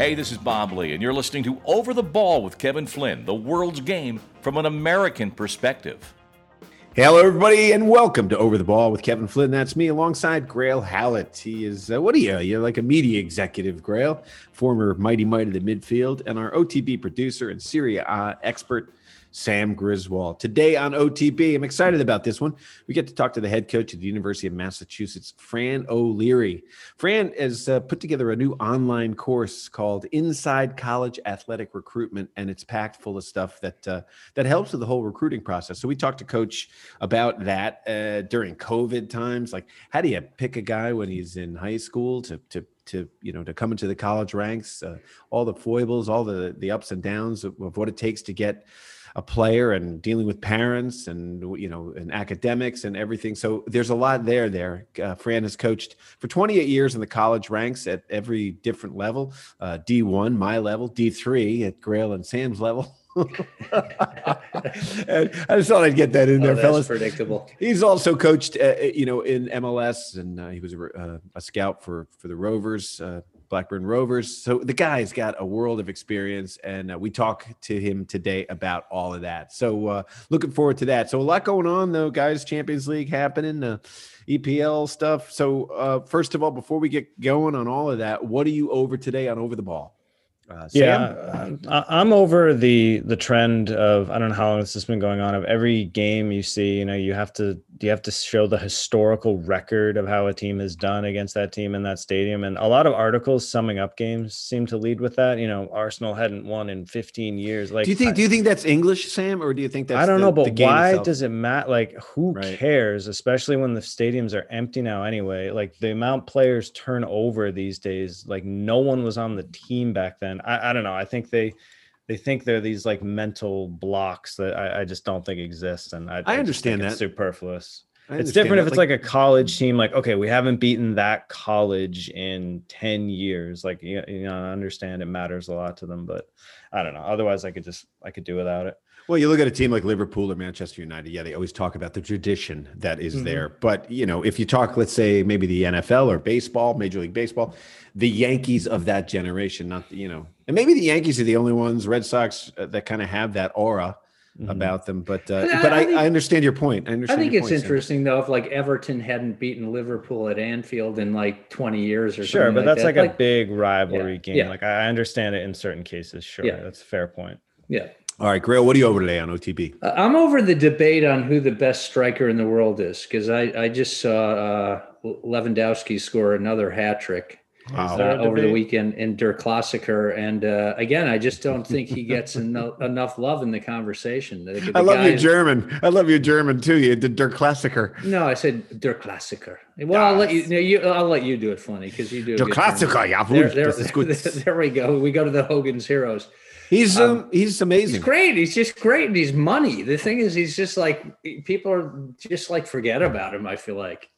Hey, this is Bob Lee, and you're listening to Over the Ball with Kevin Flynn, the world's game from an American perspective. Hello, everybody, and welcome to Over the Ball with Kevin Flynn. That's me alongside Grayle Hallett. He is, uh, what are you? You're like a media executive, Grayle, former Mighty Might of the midfield, and our OTB producer and Serie A expert, Sam Griswold. Today on OTB, I'm excited about this one. We get to talk to the head coach of the University of Massachusetts, Fran O'Leary. Fran has uh, put together a new online course called Inside College Athletic Recruitment, and it's packed full of stuff that uh, that helps with the whole recruiting process. So we talked to Coach about that uh, during COVID times, like how do you pick a guy when he's in high school to to to you know to come into the college ranks, uh, all the foibles, all the the ups and downs of, of what it takes to get a player and dealing with parents and you know and academics and everything so there's a lot there there uh, fran has coached for 28 years in the college ranks at every different level uh, d1 my level d3 at grail and sam's level and I just thought I'd get that in Oh, there, that's fellas. predictable. He's also coached, uh, you know, in MLS, and uh, he was a, uh, a scout for for the Rovers, uh, Blackburn Rovers. So the guy's got a world of experience, and uh, we talk to him today about all of that. So uh, looking forward to that. So a lot going on, though, guys. Champions League happening, uh, EPL stuff. So uh, first of all, before we get going on all of that, what are you over today on Over the Ball? Uh, Yeah, I- I'm over the the trend of I don't know how long this has been going on. Of every game you see, you know, you have to do you have to show the historical record of how a team has done against that team in that stadium, and a lot of articles summing up games seem to lead with that. You know, Arsenal hadn't won in 15 years. Like, do you think? I- do you think that's English, Sam, or do you think that's I don't the- know, the but why itself? does it matter? Like, who Right. cares? Especially when the stadiums are empty now, anyway. Like the amount players turn over these days. Like no one was on the team back then. I, I don't know. I think they they think they're these like mental blocks that I, I just don't think exist, and I, just understand that. superfluous. It's different that, if it's like, a college team. Like, okay, we haven't beaten that college in ten years. Like, you, you know, I understand it matters a lot to them, but I don't know. Otherwise, I could just I could do without it. Well, you look at a team like Liverpool or Manchester United. Yeah, they always talk about the tradition that is Mhm. there. But you know, if you talk, let's say maybe the NFL or baseball, Major League Baseball, the Yankees of that generation, not the, you know, and maybe the Yankees are the only ones, Red Sox, uh, that kind of have that aura Mhm. about them. But uh, I- but I I, think- I understand your point. I understand. I think your it's point, Sam. interesting though if like Everton hadn't beaten Liverpool at Anfield in like 20 years or Sure, something but that's that. like, a big rivalry game. yeah. Like I I understand it in certain cases. Sure, Yeah. that's a fair point. yeah. All right, Grayle, what are you over today on OTB? Uh, I'm over the debate on who the best striker in the world is because I, I just saw uh, Lewandowski score another hat trick Wow. uh, there a over the weekend in Der Klassiker. And uh, again, I just don't think he gets eno- enough love in the conversation. The- the I love your guys- German. I love your German too. You did Der Klassiker. No, I said Der Klassiker. Well, I'll let you, no, you. I'll let you do it, funny, because you do. a Der good German. Klassiker, ja, There, gut, there, das ist gut. there we go. We go to the Hogan's Heroes. He's um, he's amazing. He's great. He's just great. And he's money. The thing is, he's just like people are just like forget about him. I feel like.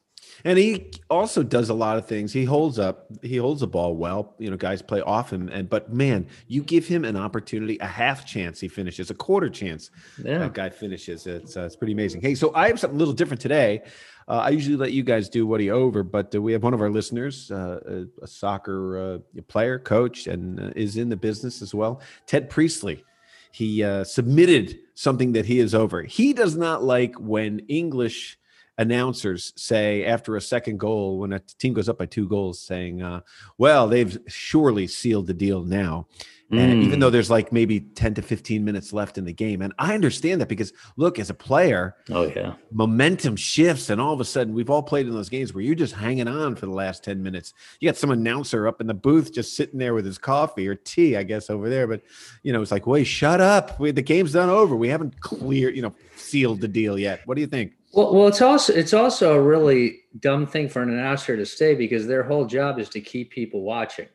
And he also does a lot of things. He holds up, he holds the ball well. You know, guys play off him, and but man, you give him an opportunity, a half chance, he finishes, a quarter chance, Yeah. that guy finishes. It's uh, it's pretty amazing. Hey, so I have something a little different today. Uh, I usually let you guys do what he over, but uh, we have one of our listeners, uh, a, a soccer uh, player, coach, and uh, is in the business as well. Ted Priestley. He uh, submitted something that he is over. He does not like when English announcers say after a second goal when a team goes up by two goals saying uh, well they've surely sealed the deal now. And even though there's like maybe 10 to 15 minutes left in the game. And i understand that because look as a player Oh yeah. momentum shifts and all of a sudden we've all played in those games where you're just hanging on for the last 10 minutes. You got some announcer up in the booth just sitting there with his coffee or tea i guess over there. But you know it's like wait shut up. We, the game's done over. We haven't cleared you know sealed the deal yet. What do you think Well, well, it's also it's also a really dumb thing for an announcer to say because their whole job is to keep people watching.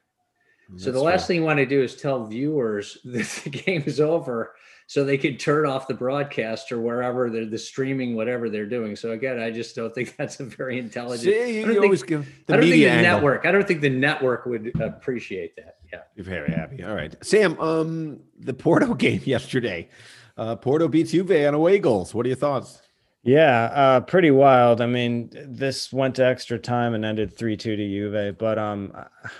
So the last thing you want to do is tell viewers that the game is over so they can turn off the broadcast or wherever they're the streaming, whatever they're doing. So again, I just don't think that's a very intelligent. See, I you, don't you think- always give the I don't think media the angle. network. I don't think the network would appreciate that. Yeah. You're very happy. All right, Sam. Um, the Porto game yesterday. Uh, Porto beats Juve on away goals. What are your thoughts? Yeah, uh, pretty wild. I mean, this went to extra time and ended three two to Juve. But um,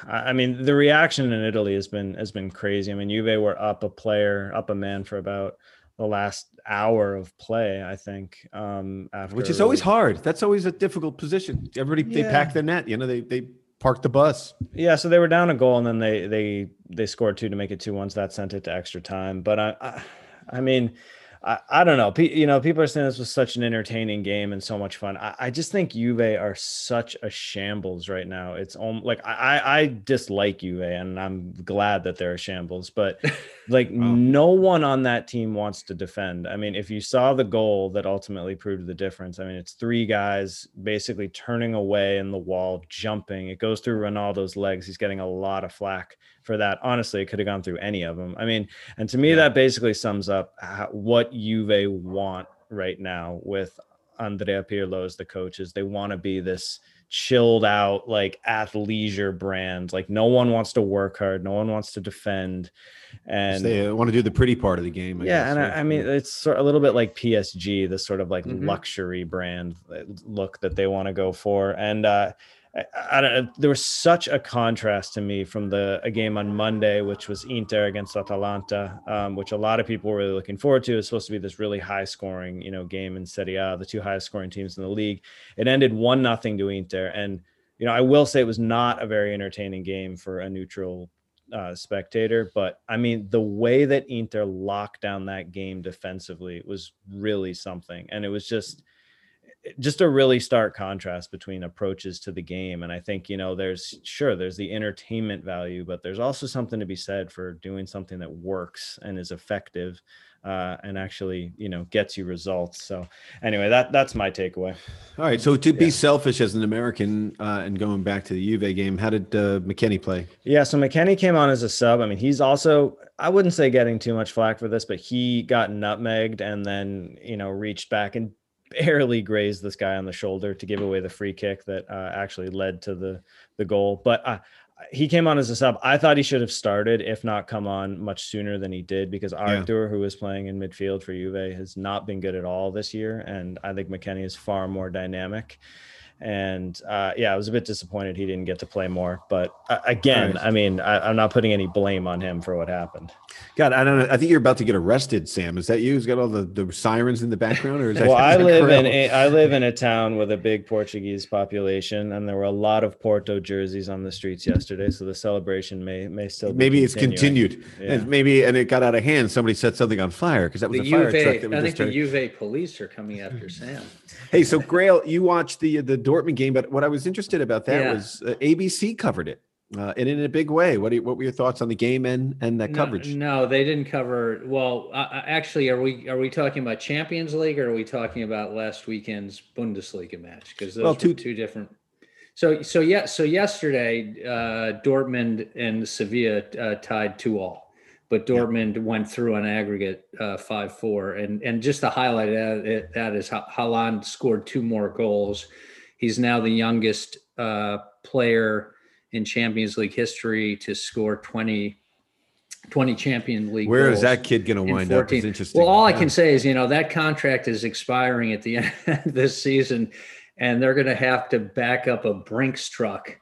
I, I, mean, the reaction in Italy has been has been crazy. I mean, Juve were up a player, up a man for about the last hour of play. I think. Um, after which is always hard. That's always a difficult position. Everybody yeah. they pack their net. You know, they they park the bus. Yeah, so they were down a goal and then they they they scored two to make it two ones. That sent it to extra time. But I, I, I mean I, I don't know. P- you know, people are saying this was such an entertaining game and so much fun. I, I just think Juve are such a shambles right now. It's om- like I, I dislike Juve and I'm glad that they're a shambles, but like no one on that team wants to defend. I mean, if you saw the goal that ultimately proved the difference, I mean, it's three guys basically turning away in the wall, jumping. It goes through Ronaldo's legs. He's getting a lot of flack for that. Honestly, it could have gone through any of them. I mean, and to me, yeah. that basically sums up how, what Juve want right now with Andrea Pirlo as the coaches. They want to be this chilled out, like athleisure brand. Like no one wants to work hard, no one wants to defend, and they want to do the pretty part of the game. I yeah, guess, and right? I, I, mean it's sort of a little bit like PSG, this sort of like mm-hmm. luxury brand uh, look that they want to go for, and uh, I, I, don't there was such a contrast to me from the a game on Monday, which was Inter against Atalanta, um, which a lot of people were really looking forward to. It's supposed to be this really high scoring, you know, game in Serie A, the two highest scoring teams in the league. It ended one nothing to Inter, and you know, I will say it was not a very entertaining game for a neutral uh, spectator, but I mean, the way that Inter locked down that game defensively was really something, and it was just just a really stark contrast between approaches to the game and i think you know there's sure there's the entertainment value but there's also something to be said for doing something that works and is effective uh, and actually you know gets you results. So anyway that that's my takeaway. All right so to yeah. be selfish as an american uh, and going back to the juve game how did uh, mckennie play? Yeah so mckennie came on as a sub. I mean he's also i wouldn't say getting too much flack for this but he got nutmegged and then you know reached back and barely grazed this guy on the shoulder to give away the free kick that uh, actually led to the the goal. But uh, he came on as a sub. I thought he should have started, if not come on much sooner than he did, because Arthur, yeah. who was playing in midfield for Juve, has not been good at all this year, and I think McKennie is far more dynamic. And uh, yeah, I was a bit disappointed he didn't get to play more. But uh, again, I mean, I, am not putting any blame on him for what happened. God, I don't know. I think you're about to get arrested, Sam. Is that you? Who's got all the, the sirens in the background, or is that? well, I live in a, I live in a town with a big Portuguese population, and there were a lot of Porto jerseys on the streets yesterday. So the celebration may may still maybe it's continued, yeah. and maybe and it got out of hand. Somebody set something on fire because that was the, fire Juve, truck. That I think the Juve police are coming after Sam. Hey, so Grayle, you watched the the Dortmund game, but what I was interested about that yeah. was uh, ABC covered it. Uh, and in a big way. What you, what were your thoughts on the game and and that no, coverage? No, they didn't cover. Well, uh, actually, are we are we talking about Champions League or are we talking about last weekend's Bundesliga match? Because those well, two, two different. So so yeah, so yesterday, uh, Dortmund and Sevilla uh, tied two all but Dortmund yeah. went through an aggregate uh, five four, and and just the highlight that, that is Haaland scored two more goals. He's now the youngest uh, player in Champions League history to score 20, 20 Champion League. Where is that kid going to wind 14. up? It's interesting. Well, all yeah. I can say is you know that contract is expiring at the end of this season, and they're going to have to back up a Brinks truck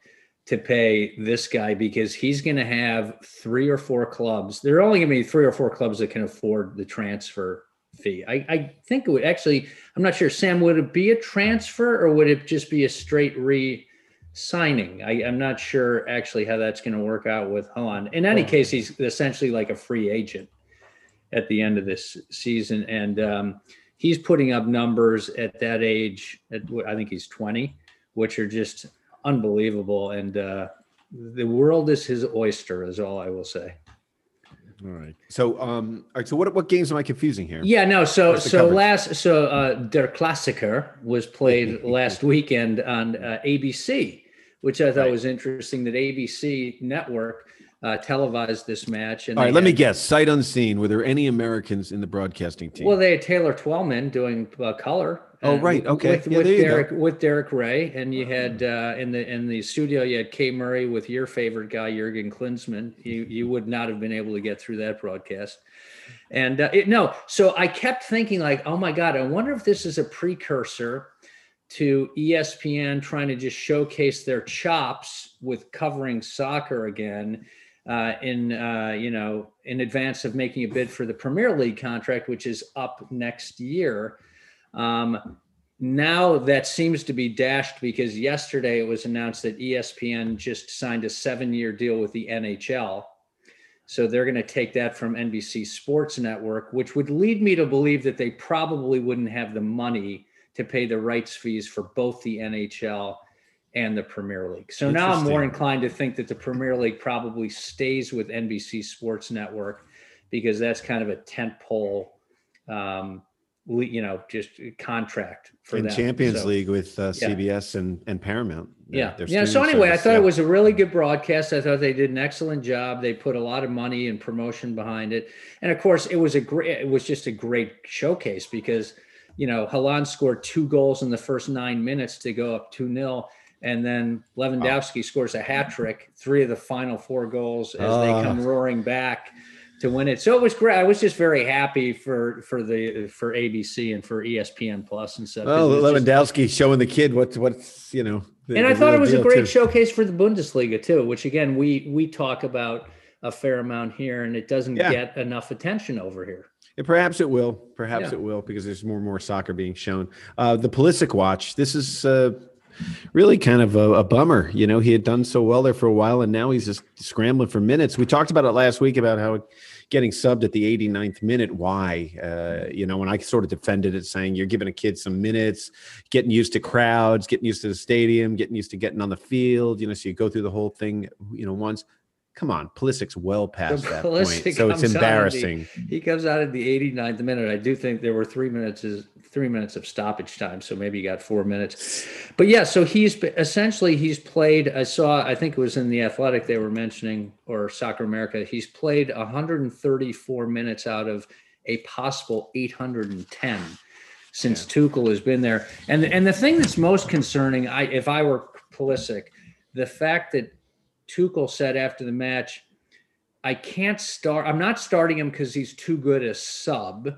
to pay this guy because he's going to have three or four clubs. There are only going to be three or four clubs that can afford the transfer fee. I, I think it would actually, I'm not sure, Sam, would it be a transfer or would it just be a straight re signing? I, am not sure actually how that's going to work out with Haaland. In any case, he's essentially like a free agent at the end of this season. And um, he's putting up numbers at that age, at, I think he's 20, which are just unbelievable. And uh, the world is his oyster, is all I will say. All right. So, um, all right. So, what what games am I confusing here? Yeah, no. So, so coverage? last, so uh, Der Klassiker was played last weekend on uh, ABC, which I thought right. was interesting. That ABC network uh, televised this match. And All right, let had, me guess. Sight unseen. Were there any Americans in the broadcasting team? Well, they had Taylor Twellman doing uh, color. Oh, right. Okay. With, yeah, with Derek with Derek Ray, and you had uh, in the in the studio you had Kay Murray with your favorite guy Jurgen Klinsmann. You you would not have been able to get through that broadcast. And uh, it, no, so I kept thinking like, oh my god, I wonder if this is a precursor to ESPN trying to just showcase their chops with covering soccer again uh, in uh, you know in advance of making a bid for the Premier League contract, which is up next year. Um, now that seems to be dashed because yesterday it was announced that ESPN just signed a seven-year deal with the NHL. So they're going to take that from NBC Sports Network, which would lead me to believe that they probably wouldn't have the money to pay the rights fees for both the NHL and the Premier League. So now I'm more inclined to think that the Premier League probably stays with NBC Sports Network because that's kind of a tent pole, um, you know, just contract for in them. Champions So- League with uh, Yeah. CBS and, and Paramount. yeah. their Yeah. So anyway, I thought yeah. it was a really good broadcast. I thought they did an excellent job. They put a lot of money and promotion behind it. And of course, it was a great, it was just a great showcase because, you know, Haaland scored two goals in the first nine minutes to go up 2 0. And then Lewandowski scores a hat trick, three of the final four goals as Ah. they come roaring back to win it. So it was great. I was just very happy for for the for ABC and for ESPN Plus and stuff. Well, it was just- Lewandowski showing the kid what what's you know. the- and I thought it was a great too. showcase for the Bundesliga too, which again we we talk about a fair amount here, and it doesn't Yeah. get enough attention over here. Yeah, perhaps it will. Perhaps Yeah. it will because there's more and more soccer being shown. Uh, the Pulisic watch. This is uh, really kind of a, a bummer. You know, he had done so well there for a while, and now he's just scrambling for minutes. We talked about it last week about how getting subbed at the 89th minute. Why? Uh, you know, when I sort of defended it, saying you're giving a kid some minutes, getting used to crowds, getting used to the stadium, getting used to getting on the field. You know, so you go through the whole thing. You know, once. Come on, Pulisic's well past that Pulisic point, so it's of the- embarrassing. He comes out at the 89th minute. I do think there were three minutes is three minutes of stoppage time, so maybe he got four minutes. But yeah, so he's essentially he's played. I saw. I think it was in the Athletic they were mentioning or Soccer America. He's played 134 minutes out of a possible 810 since Tuchel has been there. And and the thing that's most concerning, I if I were Pulisic, the fact that Tuchel said after the match, I can't start. I'm not starting him because he's too good a sub,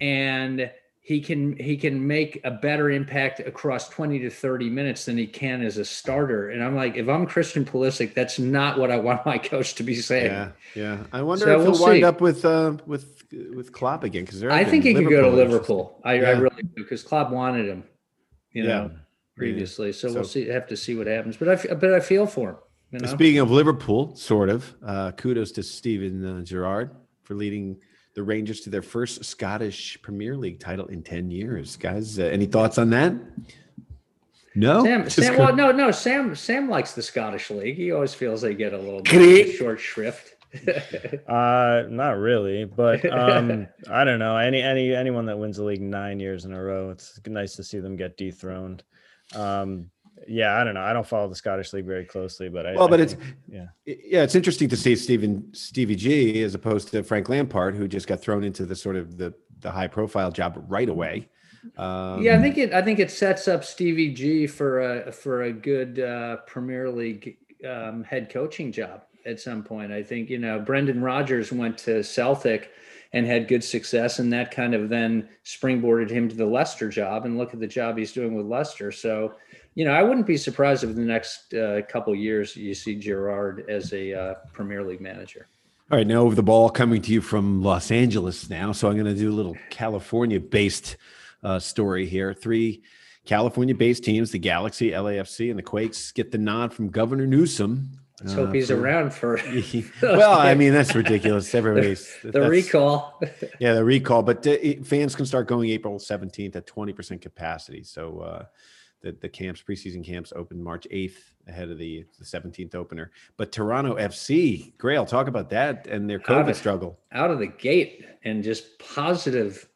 and he can he can make a better impact across 20 to 30 minutes than he can as a starter. And I'm like, if I'm Christian Pulisic, that's not what I want my coach to be saying. Yeah, yeah. I wonder So if he'll we'll wind up with uh, with with Klopp again because I think he could go to Liverpool. I, I really do because Klopp wanted him, you Yeah. know, previously. So, we'll see. Have to see what happens. But I but I feel for him. You know? Speaking of Liverpool, sort of. Uh, kudos to Steven uh, Gerrard for leading the Rangers to their first Scottish Premier League title in ten years. Guys, uh, any thoughts on that? No. Sam, Sam well, no, no. Sam, Sam likes the Scottish league. He always feels they get a little bit Great. short shrift. Uh, not really, but um, I don't know. Any any anyone that wins the league nine years in a row, it's nice to see them get dethroned. Um, yeah, I don't know. I don't follow the Scottish league very closely, but I Well, I but it's yeah. yeah, it's interesting to see Stephen Stevie G as opposed to Frank Lampard, who just got thrown into the sort of the the high profile job right away. Um, yeah, I think it. I think it sets up Stevie G for a for a good uh, Premier League um, head coaching job at some point. I think you know Brendan Rodgers went to Celtic and had good success, and that kind of then springboarded him to the Leicester job. And look at the job he's doing with Leicester. So, you know, I wouldn't be surprised if in the next uh, couple years you see Gerrard as a uh, Premier League manager. All right, now over the ball coming to you from Los Angeles now. So I'm going to do a little California based uh, story here. Three California based teams, the Galaxy, LAFC, and the Quakes, get the nod from Governor Newsom. Let's uh, hope he's for- around for well, I mean, that's ridiculous. Everybody's the that's- recall. Yeah, the recall. But uh, fans can start going April 17th at 20% capacity. So uh, the, the camps, preseason camps, open March 8th ahead of the, the 17th opener. But Toronto FC, Grayle, talk about that and their COVID did- struggle. out of the gate and just positive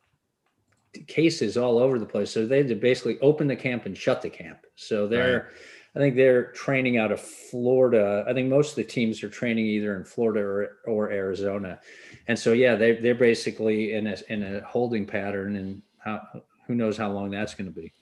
cases all over the place. So they had to basically open the camp and shut the camp. So they're, I think they're training out of Florida. I think most of the teams are training either in Florida or, or Arizona. And so, yeah, they, they're basically in a, in a holding pattern and how, who knows how long that's going to be.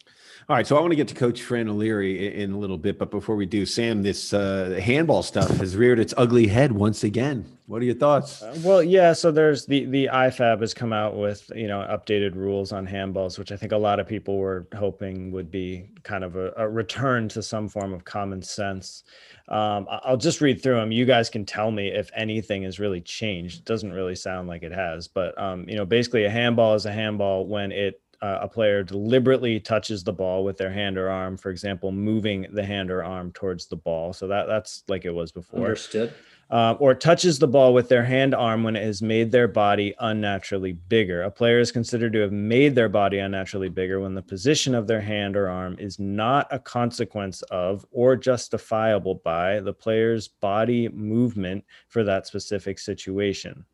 All right, so I want to get to Coach Fran O'Leary in, a little bit, but before we do, Sam, this uh, handball stuff has reared its ugly head once again. What are your thoughts? Uh, well, yeah. So there's the the IFAB has come out with you know updated rules on handballs, which I think a lot of people were hoping would be kind of a, a return to some form of common sense. Um, I'll just read through them. You guys can tell me if anything has really changed. It doesn't really sound like it has, but um, you know, basically a handball is a handball when it uh, a player deliberately touches the ball with their hand or arm, for example, moving the hand or arm towards the ball. So that that's like it was before. Understood. Uh, or touches the ball with their hand arm when it has made their body unnaturally bigger. A player is considered to have made their body unnaturally bigger when the position of their hand or arm is not a consequence of or justifiable by the player's body movement for that specific situation.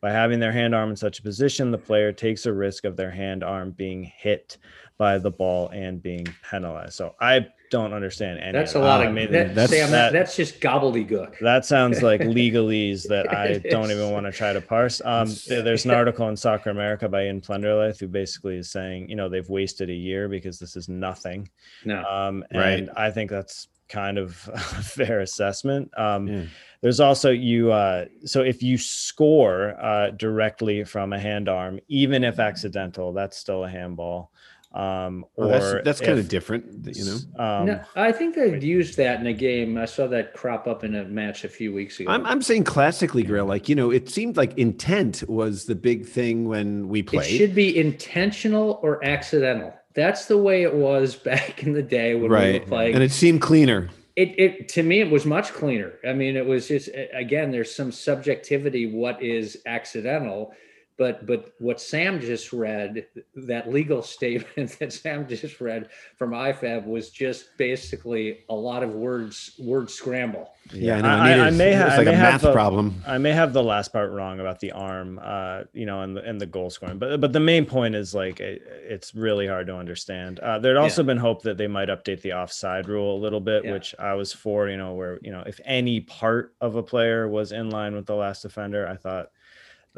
By having their hand arm in such a position, the player takes a risk of their hand arm being hit by the ball and being penalized. So I don't understand any. That's of a lot of I mean, that, that's- Sam. That, that- that's just gobbledygook. that sounds like legalese that I don't even want to try to parse. Um, there's an article in Soccer America by Ian Plenderleith who basically is saying, you know, they've wasted a year because this is nothing. No. Um, Right. and I think that's kind of a fair assessment. Um, Yeah. There's also you. Uh, so if you score uh, directly from a hand arm, even if accidental, that's still a handball. Um, Well, or that's that's kind of different, you know. Um, no, I think they've used that in a game. I saw that crop up in a match a few weeks ago. I'm, I'm saying classically, Grayle, like, you know, it seemed like intent was the big thing when we played. it should be intentional or accidental. That's the way it was back in the day when we right. were playing. And it seemed cleaner. It, it to me it was much cleaner. I mean it was just again there's some subjectivity what is accidental but but what sam just read that legal statement that sam just read from ifab was just basically a lot of words word scramble Yeah, I know. I- I may have it's I like a may have math the- problem. I may have the last part wrong about the arm, uh, you know, and the and the goal scoring, but but the main point is like it, it's really hard to understand. Uh, there'd also been hope that they might update the offside rule a little bit, Yeah. which I was for. You know, where you know if any part of a player was in line with the last defender, I thought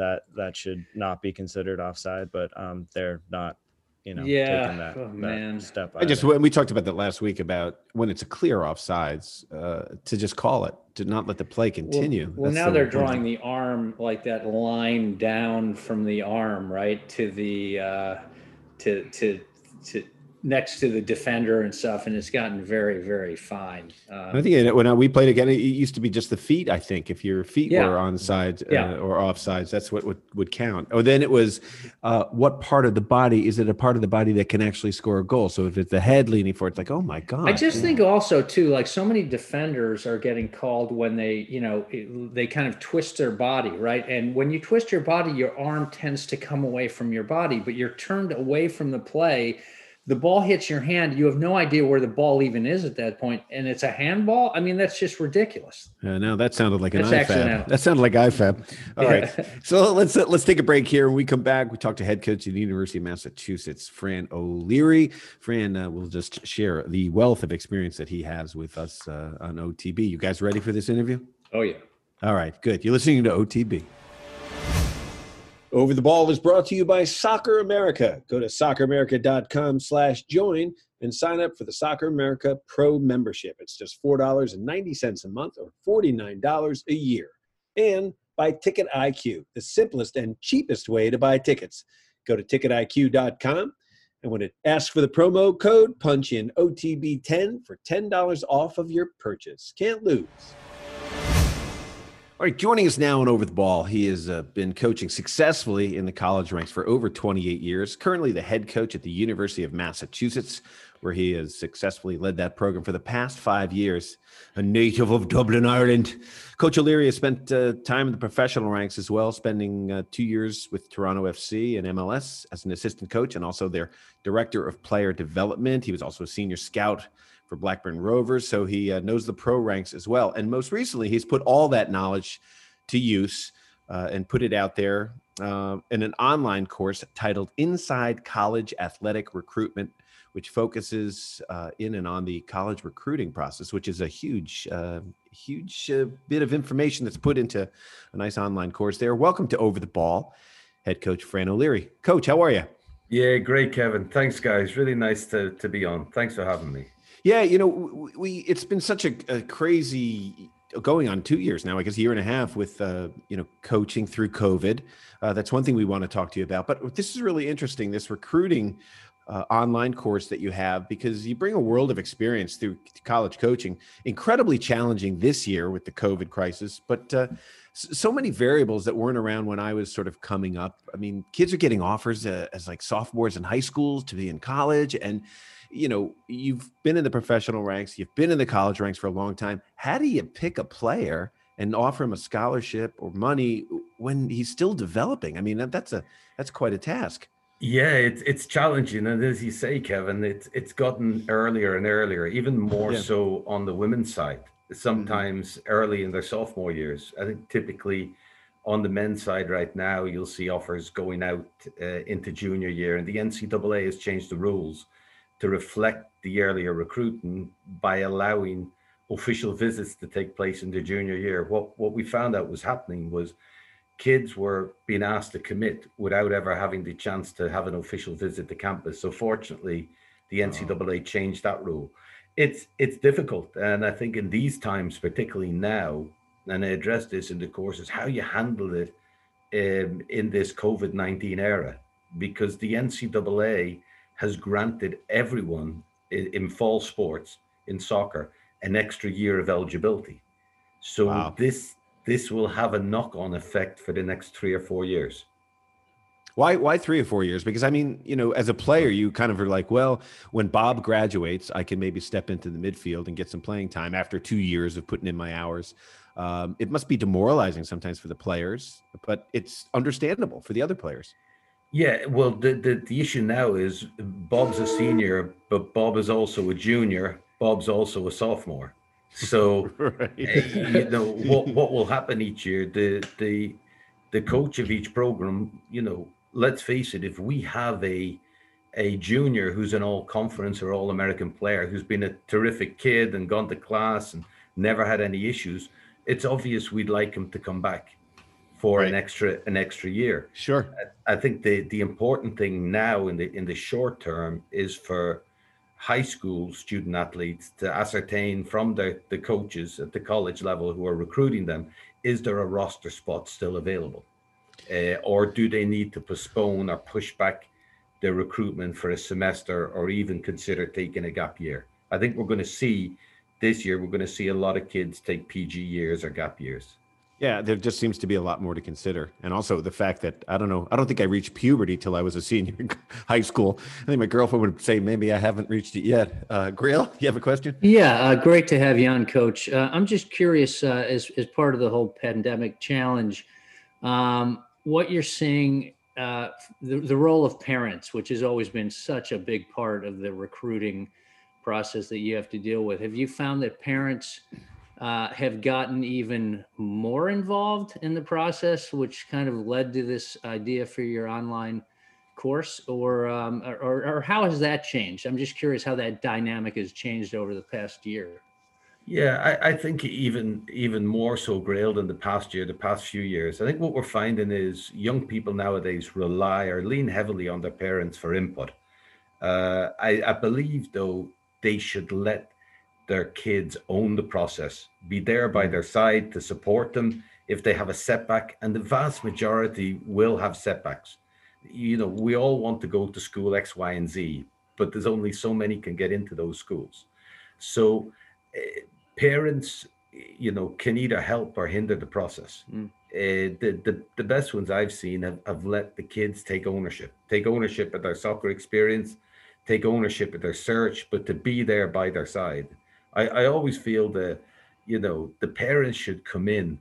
that that should not be considered offside, but um, they're not. You know, Yeah. taking that, Oh, that man. step. I just when we talked about that last week about when it's a clear offsides uh, to just call it to not let the play continue. Well, That's now the they're point. drawing the arm like that line down from the arm, right to the uh, to to to next to the defender and stuff, and it's gotten very very fine. Um, I think when we played again, it used to be just the feet. I think if your feet Yeah. were on sides Yeah. uh, or offsides, that's what would, would count. Oh, then it was uh, what part of the body is it a part of the body that can actually score a goal? So if it's the head leaning forward, it's like, oh my god. I just think also too, like so many defenders are getting called when they, you know, they kind of twist their body, right? And when you twist your body, your arm tends to come away from your body, but you're turned away from the play. The ball hits your hand. You have no idea where the ball even is at that point, and it's a handball. I mean, that's just ridiculous. Uh, no, that sounded like an That's IFAB. That sounded like IFAB. All right, Yeah. so let's uh, let's take a break here. When we come back, we talk to head coach at the University of Massachusetts, Fran O'Leary. Fran uh, will just share the wealth of experience that he has with us uh, on OTB. You guys ready for this interview? Oh yeah. All right, good. You're listening to OTB. Over the Ball is brought to you by Soccer America. Go to socceramerica.com slash join and sign up for the Soccer America Pro membership. It's just $4.90 a month or $49 a year. And by Ticket IQ, the simplest and cheapest way to buy tickets. Go to ticketiq.com and when it asks for the promo code, punch in OTB10 for $10 off of your purchase. Can't lose. All right, joining us now and over the ball, he has uh, been coaching successfully in the college ranks for over 28 years. Currently, the head coach at the University of Massachusetts, where he has successfully led that program for the past five years. A native of Dublin, Ireland, Coach O'Leary has spent uh, time in the professional ranks as well, spending uh, two years with Toronto FC and MLS as an assistant coach and also their director of player development. He was also a senior scout for Blackburn Rovers, so he uh, knows the pro ranks as well. And most recently, he's put all that knowledge to use uh, and put it out there uh, in an online course titled Inside College Athletic Recruitment, which focuses uh, in and on the college recruiting process, which is a huge, uh, huge uh, bit of information that's put into a nice online course there. Welcome to Over the Ball, head coach Fran O'Leary. Coach, how are you? Yeah, great, Kevin. Thanks, guys. Really nice to, to be on. Thanks for having me. Yeah, you know, we it's been such a, a crazy going on two years now, I guess a year and a half with uh, you know coaching through COVID. Uh, that's one thing we want to talk to you about. But this is really interesting. This recruiting uh, online course that you have because you bring a world of experience through college coaching. Incredibly challenging this year with the COVID crisis, but uh, so many variables that weren't around when I was sort of coming up. I mean, kids are getting offers uh, as like sophomores in high schools to be in college, and you know, you've been in the professional ranks, you've been in the college ranks for a long time. How do you pick a player and offer him a scholarship or money when he's still developing? I mean, that's a that's quite a task. Yeah, it's it's challenging, and as you say, Kevin, it's it's gotten earlier and earlier, even more yeah. so on the women's side. Mm-hmm. Sometimes mm-hmm. early in their sophomore years. I think typically on the men's side right now, you'll see offers going out uh, into junior year, and the NCAA has changed the rules to reflect the earlier recruiting by allowing official visits to take place in the junior year. What what we found out was happening was kids were being asked to commit without ever having the chance to have an official visit to campus. So fortunately, the NCAA changed that rule. It's it's difficult, and I think in these times, particularly now, and I address this in the courses, how you handle it um, in this COVID nineteen era, because the NCAA has granted everyone in, in fall sports in soccer an extra year of eligibility. So wow. this this will have a knock-on effect for the next three or four years. Why why three or four years? Because I mean, you know, as a player, you kind of are like, well, when Bob graduates, I can maybe step into the midfield and get some playing time after two years of putting in my hours. Um, it must be demoralizing sometimes for the players, but it's understandable for the other players. Yeah, well, the, the, the issue now is Bob's a senior, but Bob is also a junior. Bob's also a sophomore. So right. uh, you know what what will happen each year. The the the coach of each program, you know, let's face it, if we have a a junior who's an all conference or all American player who's been a terrific kid and gone to class and never had any issues, it's obvious we'd like him to come back for right. an extra an extra year. Sure. I, think the the important thing now in the in the short term is for high school student athletes to ascertain from the, the coaches at the college level who are recruiting them is there a roster spot still available uh, or do they need to postpone or push back their recruitment for a semester or even consider taking a gap year i think we're going to see this year we're going to see a lot of kids take pg years or gap years yeah, there just seems to be a lot more to consider. And also the fact that I don't know, I don't think I reached puberty till I was a senior in high school. I think my girlfriend would say maybe I haven't reached it yet. Uh, Grayle, you have a question? Yeah, uh, great to have you on, Coach. Uh, I'm just curious, uh, as, as part of the whole pandemic challenge, um, what you're seeing, uh, the, the role of parents, which has always been such a big part of the recruiting process that you have to deal with. Have you found that parents – uh, have gotten even more involved in the process, which kind of led to this idea for your online course, or, um, or, or how has that changed? I'm just curious how that dynamic has changed over the past year. Yeah, I, I, think even even more so, Grayle, than the past year, the past few years. I think what we're finding is young people nowadays rely or lean heavily on their parents for input. Uh, I, I believe, though, they should let their kids own the process, be there by their side to support them if they have a setback. And the vast majority will have setbacks. You know, we all want to go to school X, Y, and Z, but there's only so many can get into those schools. So uh, parents, you know, can either help or hinder the process. Mm. Uh, the, the the best ones I've seen have, have let the kids take ownership, take ownership of their soccer experience, take ownership of their search, but to be there by their side. I, I always feel that, you know, the parents should come in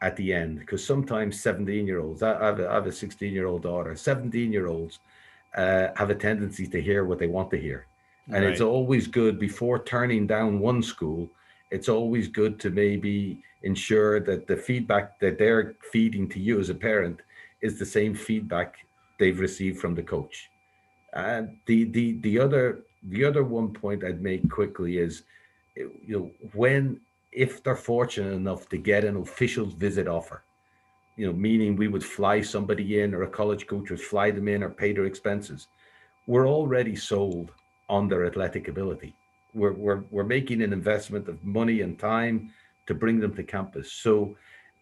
at the end because sometimes 17 year olds, I, have a, I have a 16 year old daughter, 17 year olds uh, have a tendency to hear what they want to hear. And right. it's always good before turning down one school, it's always good to maybe ensure that the feedback that they're feeding to you as a parent is the same feedback they've received from the coach. And the the the other the other one point I'd make quickly is you know, when if they're fortunate enough to get an official visit offer, you know, meaning we would fly somebody in or a college coach would fly them in or pay their expenses. we're already sold on their athletic ability. We're, we're, we're making an investment of money and time to bring them to campus. So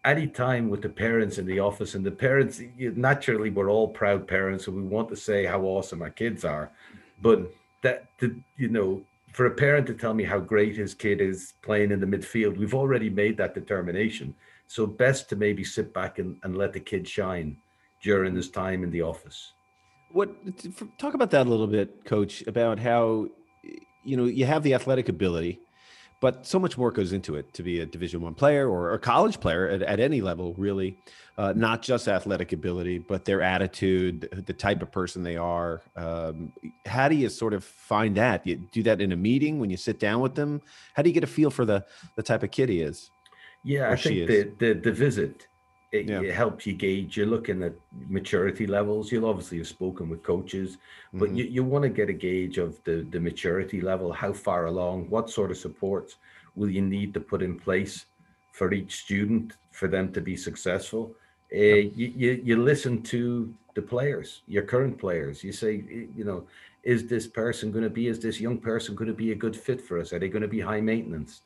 any time with the parents in the office and the parents, naturally, we're all proud parents and we want to say how awesome our kids are. But that, you know, for a parent to tell me how great his kid is playing in the midfield, we've already made that determination. So best to maybe sit back and, and let the kid shine during this time in the office. What talk about that a little bit, Coach? About how you know you have the athletic ability, but so much more goes into it to be a Division One player or a college player at, at any level, really. Uh, not just athletic ability, but their attitude, the type of person they are. Um, how do you sort of find that? You do that in a meeting when you sit down with them. How do you get a feel for the the type of kid he is? Yeah, I think the, the the visit it, yeah. it, helps you gauge. You're looking at maturity levels. You'll obviously have spoken with coaches, but mm-hmm. you, you want to get a gauge of the, the maturity level, how far along, what sort of supports will you need to put in place for each student for them to be successful. Uh, you, you, you listen to the players, your current players. You say, you know, is this person going to be, is this young person going to be a good fit for us? Are they going to be high maintenance?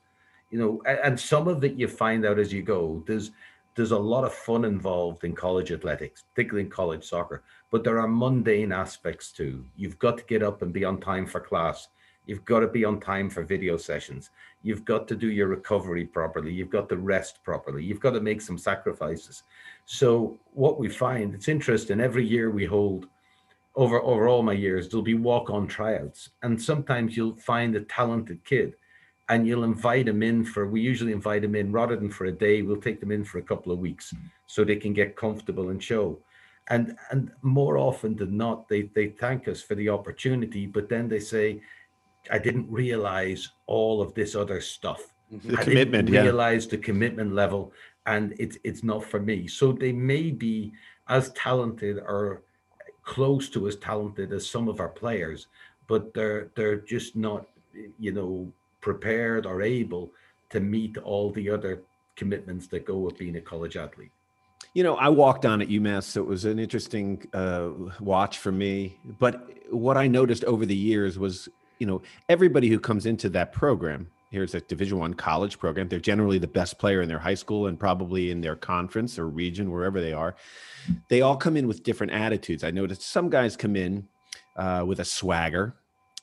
You know, and, and some of it you find out as you go. There's there's a lot of fun involved in college athletics, particularly in college soccer, but there are mundane aspects too. You've got to get up and be on time for class. You've got to be on time for video sessions. You've got to do your recovery properly. You've got to rest properly. You've got to make some sacrifices. So what we find, it's interesting. Every year we hold over over all my years, there'll be walk-on tryouts, and sometimes you'll find a talented kid and you'll invite them in for we usually invite them in rather than for a day we'll take them in for a couple of weeks so they can get comfortable and show and and more often than not they they thank us for the opportunity but then they say i didn't realize all of this other stuff mm-hmm. the I commitment didn't realize yeah. the commitment level and it's it's not for me so they may be as talented or close to as talented as some of our players but they're they're just not you know prepared or able to meet all the other commitments that go with being a college athlete? You know, I walked on at UMass, so it was an interesting uh, watch for me. But what I noticed over the years was, you know, everybody who comes into that program, here's a Division One college program. They're generally the best player in their high school and probably in their conference or region, wherever they are. They all come in with different attitudes. I noticed some guys come in uh, with a swagger,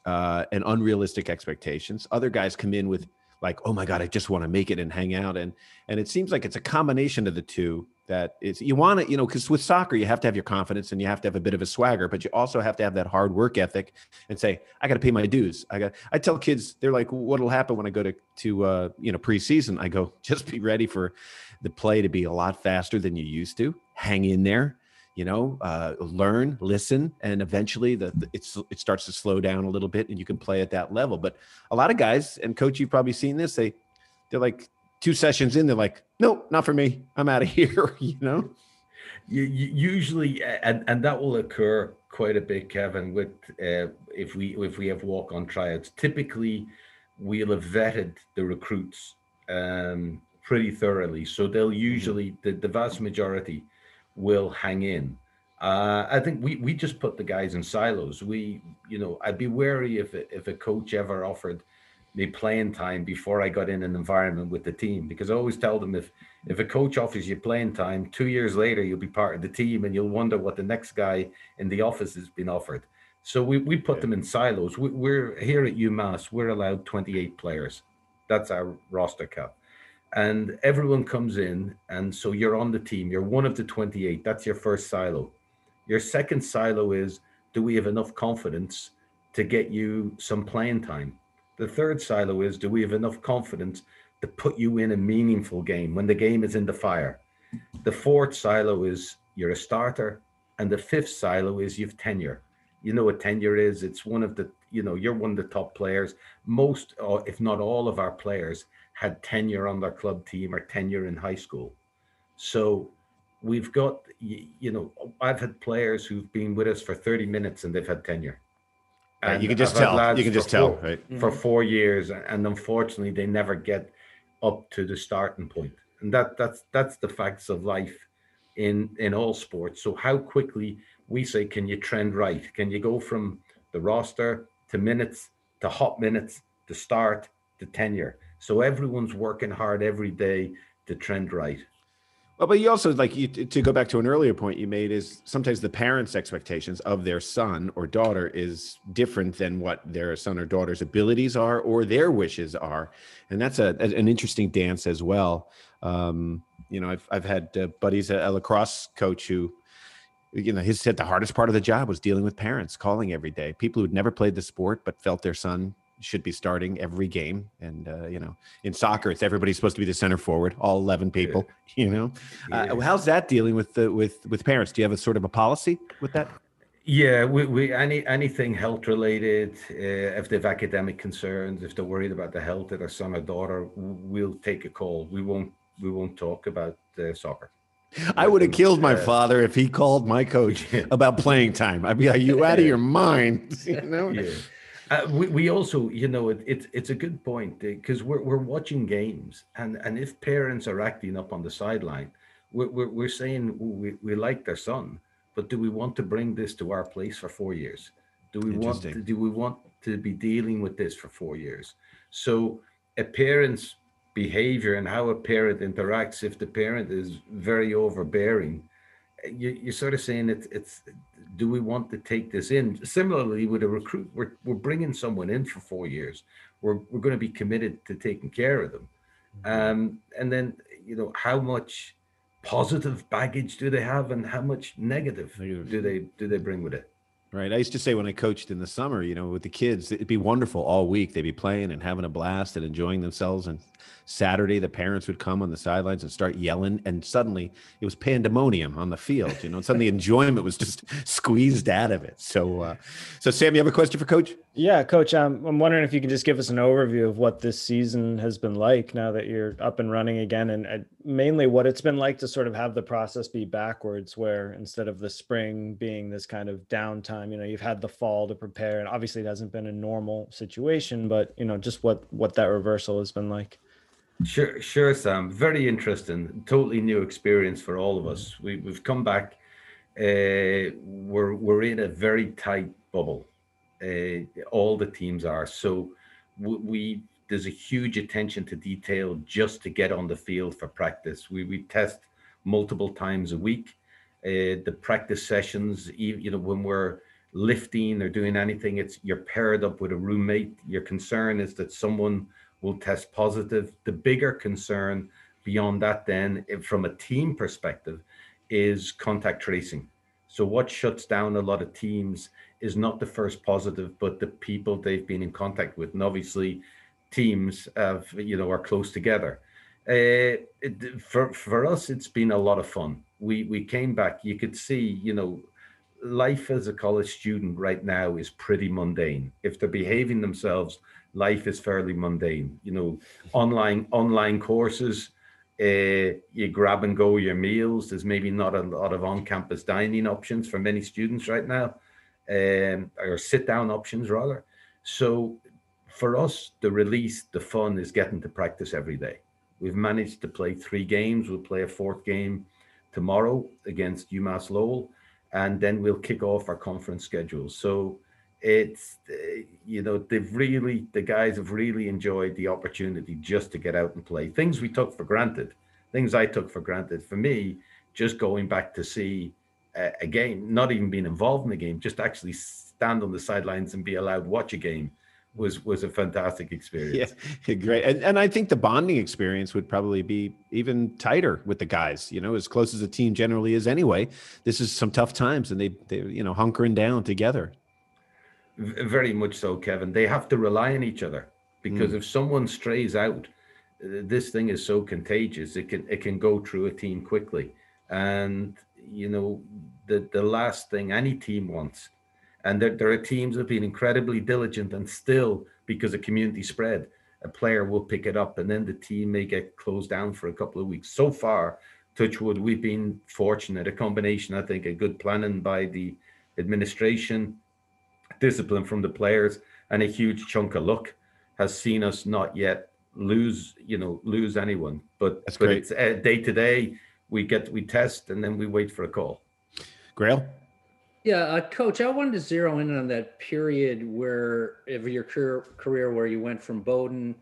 uh, and unrealistic expectations. Other guys come in with like, oh my god, I just want to make it and hang out, and and it seems like it's a combination of the two that is you want to you know because with soccer you have to have your confidence and you have to have a bit of a swagger but you also have to have that hard work ethic and say i got to pay my dues. I got i tell kids they're like what'll happen when i go to to uh you know preseason? I go just be ready for the play to be a lot faster than you used to. Hang in there you know uh, learn listen and eventually the, the, it's it starts to slow down a little bit and you can play at that level. But a lot of guys and coach you've probably seen this they they're like two sessions in they're like nope not for me. I'm out of here you know? You, you usually and and that will occur quite a bit kevin with uh, if we if we have walk on tryouts typically we'll have vetted the recruits um, pretty thoroughly. So they'll mm-hmm. usually the, the vast majority will hang in. Uh, I think we we just put the guys in silos. We, you know, I'd be wary if if a coach ever offered me playing time before I got in an environment with the team because I always tell them if if a coach offers you playing time, two years later you'll be part of the team and you'll wonder what the next guy in the office has been offered. So we we put yeah. them in silos. We, we're here at UMass. We're allowed 28 players. That's our roster cap and everyone comes in and so you're on the team. You're one of the 28 that's your first silo. Your second silo is do we have enough confidence to get you some playing time? The third silo is do we have enough confidence to put you in a meaningful game when the game is in the fire? The fourth silo is you're a starter and the fifth silo is you've tenure. You know what tenure is? It's one of the you know you're one of the top players. Most or if not all of our players had tenure on their club team or tenure in high school. So we've got, you know, I've had players who've been with us for 30 minutes and they've had tenure. And you can just tell. You can just tell, right? For mm-hmm. four years, and unfortunately, they never get up to the starting point, and that that's that's the facts of life in in all sports. So how quickly we say, can you trend right? Can you go from the roster to minutes to hot minutes to start to tenure. So everyone's working hard every day to trend right. Well, but you also like you, to go back to an earlier point you made is sometimes the parents' expectations of their son or daughter is different than what their son or daughter's abilities are or their wishes are, and that's a, an interesting dance as well. Um, you know, I've I've had uh, buddies, a, a lacrosse coach who, you know, he said the hardest part of the job was dealing with parents calling every day, people who'd never played the sport but felt their son should be starting every game. And uh, you know, in soccer, it's everybody's supposed to be the center forward, all eleven people. You know, uh, how's that dealing with the with with parents? Do you have a sort of a policy with that? Yeah, we, we any anything health related, uh, if they have academic concerns, if they're worried about the health of their son or daughter, we'll take a call. We won't we won't talk about uh, soccer. I would have killed my father if he called my coach about playing time. I'd be like, "You out of your mind?" You know. Yeah. Uh, we, we also, you know, it, it, it's a good point because uh, we're, we're watching games, and, and if parents are acting up on the sideline, we're, we're, we're saying we, we like their son, but do we want to bring this to our place for four years? Do we want to, do we want to be dealing with this for four years? So a parent's behavior and how a parent interacts, if the parent is very overbearing, you, are sort of saying it's it's do we want to take this in? Similarly, with a recruit, we're, we're bringing someone in for four years. We're, we're going to be committed to taking care of them. Mm-hmm. Um, and then, you know, how much positive baggage do they have and how much negative, negative. do they do they bring with it? Right. I used to say when I coached in the summer, you know, with the kids, it'd be wonderful all week. They'd be playing and having a blast and enjoying themselves. And Saturday, the parents would come on the sidelines and start yelling, and suddenly it was pandemonium on the field. You know, and suddenly enjoyment was just squeezed out of it. So, uh, so Sam, you have a question for Coach? Yeah, Coach. Um, I'm wondering if you can just give us an overview of what this season has been like now that you're up and running again, and uh, mainly what it's been like to sort of have the process be backwards, where instead of the spring being this kind of downtime, you know, you've had the fall to prepare, and obviously it hasn't been a normal situation, but you know, just what what that reversal has been like. Sure, sure, Sam. Very interesting. Totally new experience for all of us. We, we've come back. Uh, we're we're in a very tight bubble. Uh, all the teams are. So we, there's a huge attention to detail just to get on the field for practice. We we test multiple times a week. Uh, the practice sessions, you know, when we're lifting or doing anything, it's you're paired up with a roommate. Your concern is that someone will test positive. The bigger concern beyond that, then, from a team perspective, is contact tracing. So, what shuts down a lot of teams is not the first positive, but the people they've been in contact with. And obviously, teams have, you know, are close together. Uh, it, for for us, it's been a lot of fun. We we came back. You could see, you know, life as a college student right now is pretty mundane. If they're behaving themselves life is fairly mundane. You know, online online courses, uh, you grab and go your meals. There's maybe not a lot of on-campus dining options for many students right now, um, or sit-down options rather. So for us, the release, the fun is getting to practice every day. We've managed to play three games. We'll play a fourth game tomorrow against UMass Lowell, and then we'll kick off our conference schedule. So it's uh, you know they've really the guys have really enjoyed the opportunity just to get out and play things we took for granted things i took for granted for me just going back to see a, a game not even being involved in the game just actually stand on the sidelines and be allowed watch a game was was a fantastic experience. Yeah, great. And, and I think the bonding experience would probably be even tighter with the guys. You know, as close as a team generally is anyway. This is some tough times, and they they you know hunkering down together. Very much so, Kevin. They have to rely on each other because mm. if someone strays out, this thing is so contagious. It can it can go through a team quickly, and you know the the last thing any team wants. And there, there are teams that have been incredibly diligent, and still because of community spread, a player will pick it up, and then the team may get closed down for a couple of weeks. So far, Touchwood, we've been fortunate. A combination, I think, a good planning by the administration discipline from the players and a huge chunk of luck has seen us not yet lose, you know, lose anyone. But That's but great. it's uh, day to day. We get we test and then we wait for a call. Grayle. Yeah, uh, coach, I wanted to zero in on that period where of your career, career where you went from Bowdoin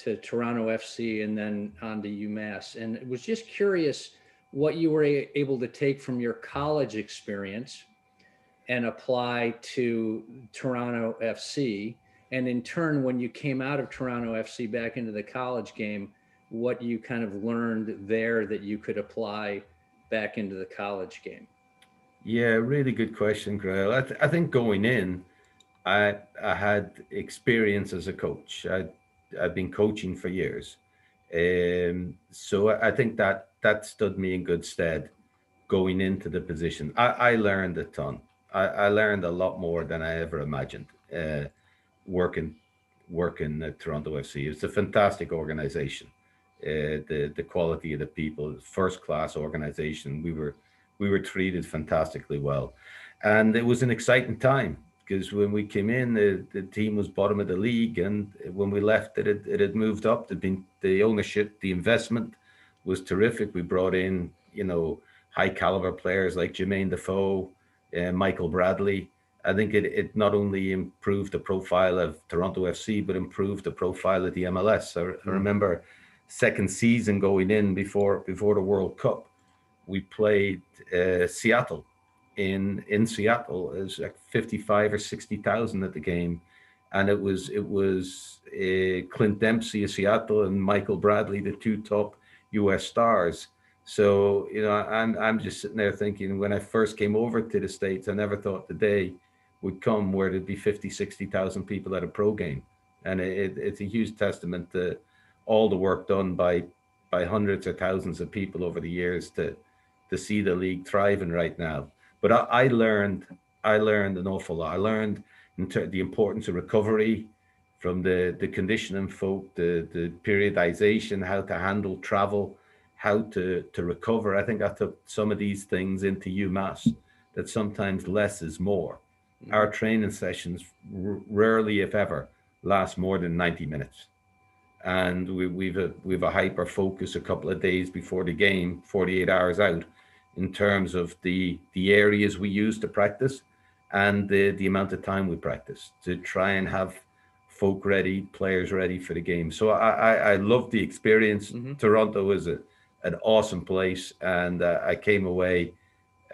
to Toronto FC and then on to UMass, and was just curious what you were a- able to take from your college experience and apply to Toronto FC, and in turn, when you came out of Toronto FC back into the college game, what you kind of learned there that you could apply back into the college game. Yeah, really good question, Grayle. I, th- I think going in, I I had experience as a coach. I I've been coaching for years, um, so I, think that that stood me in good stead going into the position. I, I learned a ton. I, I learned a lot more than I ever imagined. Uh, working working at Toronto FC, it's a fantastic organization. Uh, the the quality of the people, first class organization. We were we were treated fantastically well. And it was an exciting time because when we came in, the, the team was bottom of the league. And when we left, it had, it had moved up. There'd been the ownership, the investment was terrific. We brought in, you know, high caliber players like Jermaine Defoe, uh, Michael Bradley. I think it, it not only improved the profile of Toronto FC, but improved the profile of the MLS. I, I remember second season going in before before the World Cup we played uh, Seattle in in Seattle. It was like fifty five or sixty thousand at the game, and it was it was uh, Clint Dempsey of Seattle and Michael Bradley, the two top U.S. stars. So you know, I'm I'm just sitting there thinking when I first came over to the states, I never thought the day would come where there'd be 50, 60,000 people at a pro game, and it, it's a huge testament to all the work done by by hundreds or thousands of people over the years to to see the league thriving right now. But I, I learned I learned an awful lot. I learned ter- the importance of recovery from the the conditioning folk, the the periodization, how to handle travel, how to to recover. I think I took some of these things into UMass. That sometimes less is more. Mm-hmm. Our training sessions r- rarely, if ever, last more than ninety minutes and we, we've a we've a hyper focus a couple of days before the game, 48 hours out, in terms of the the areas we use to practice and the the amount of time we practice to try and have folk ready, players ready for the game. So I I, I love the experience. Mm-hmm. Toronto is a, an awesome place, and uh, I came away,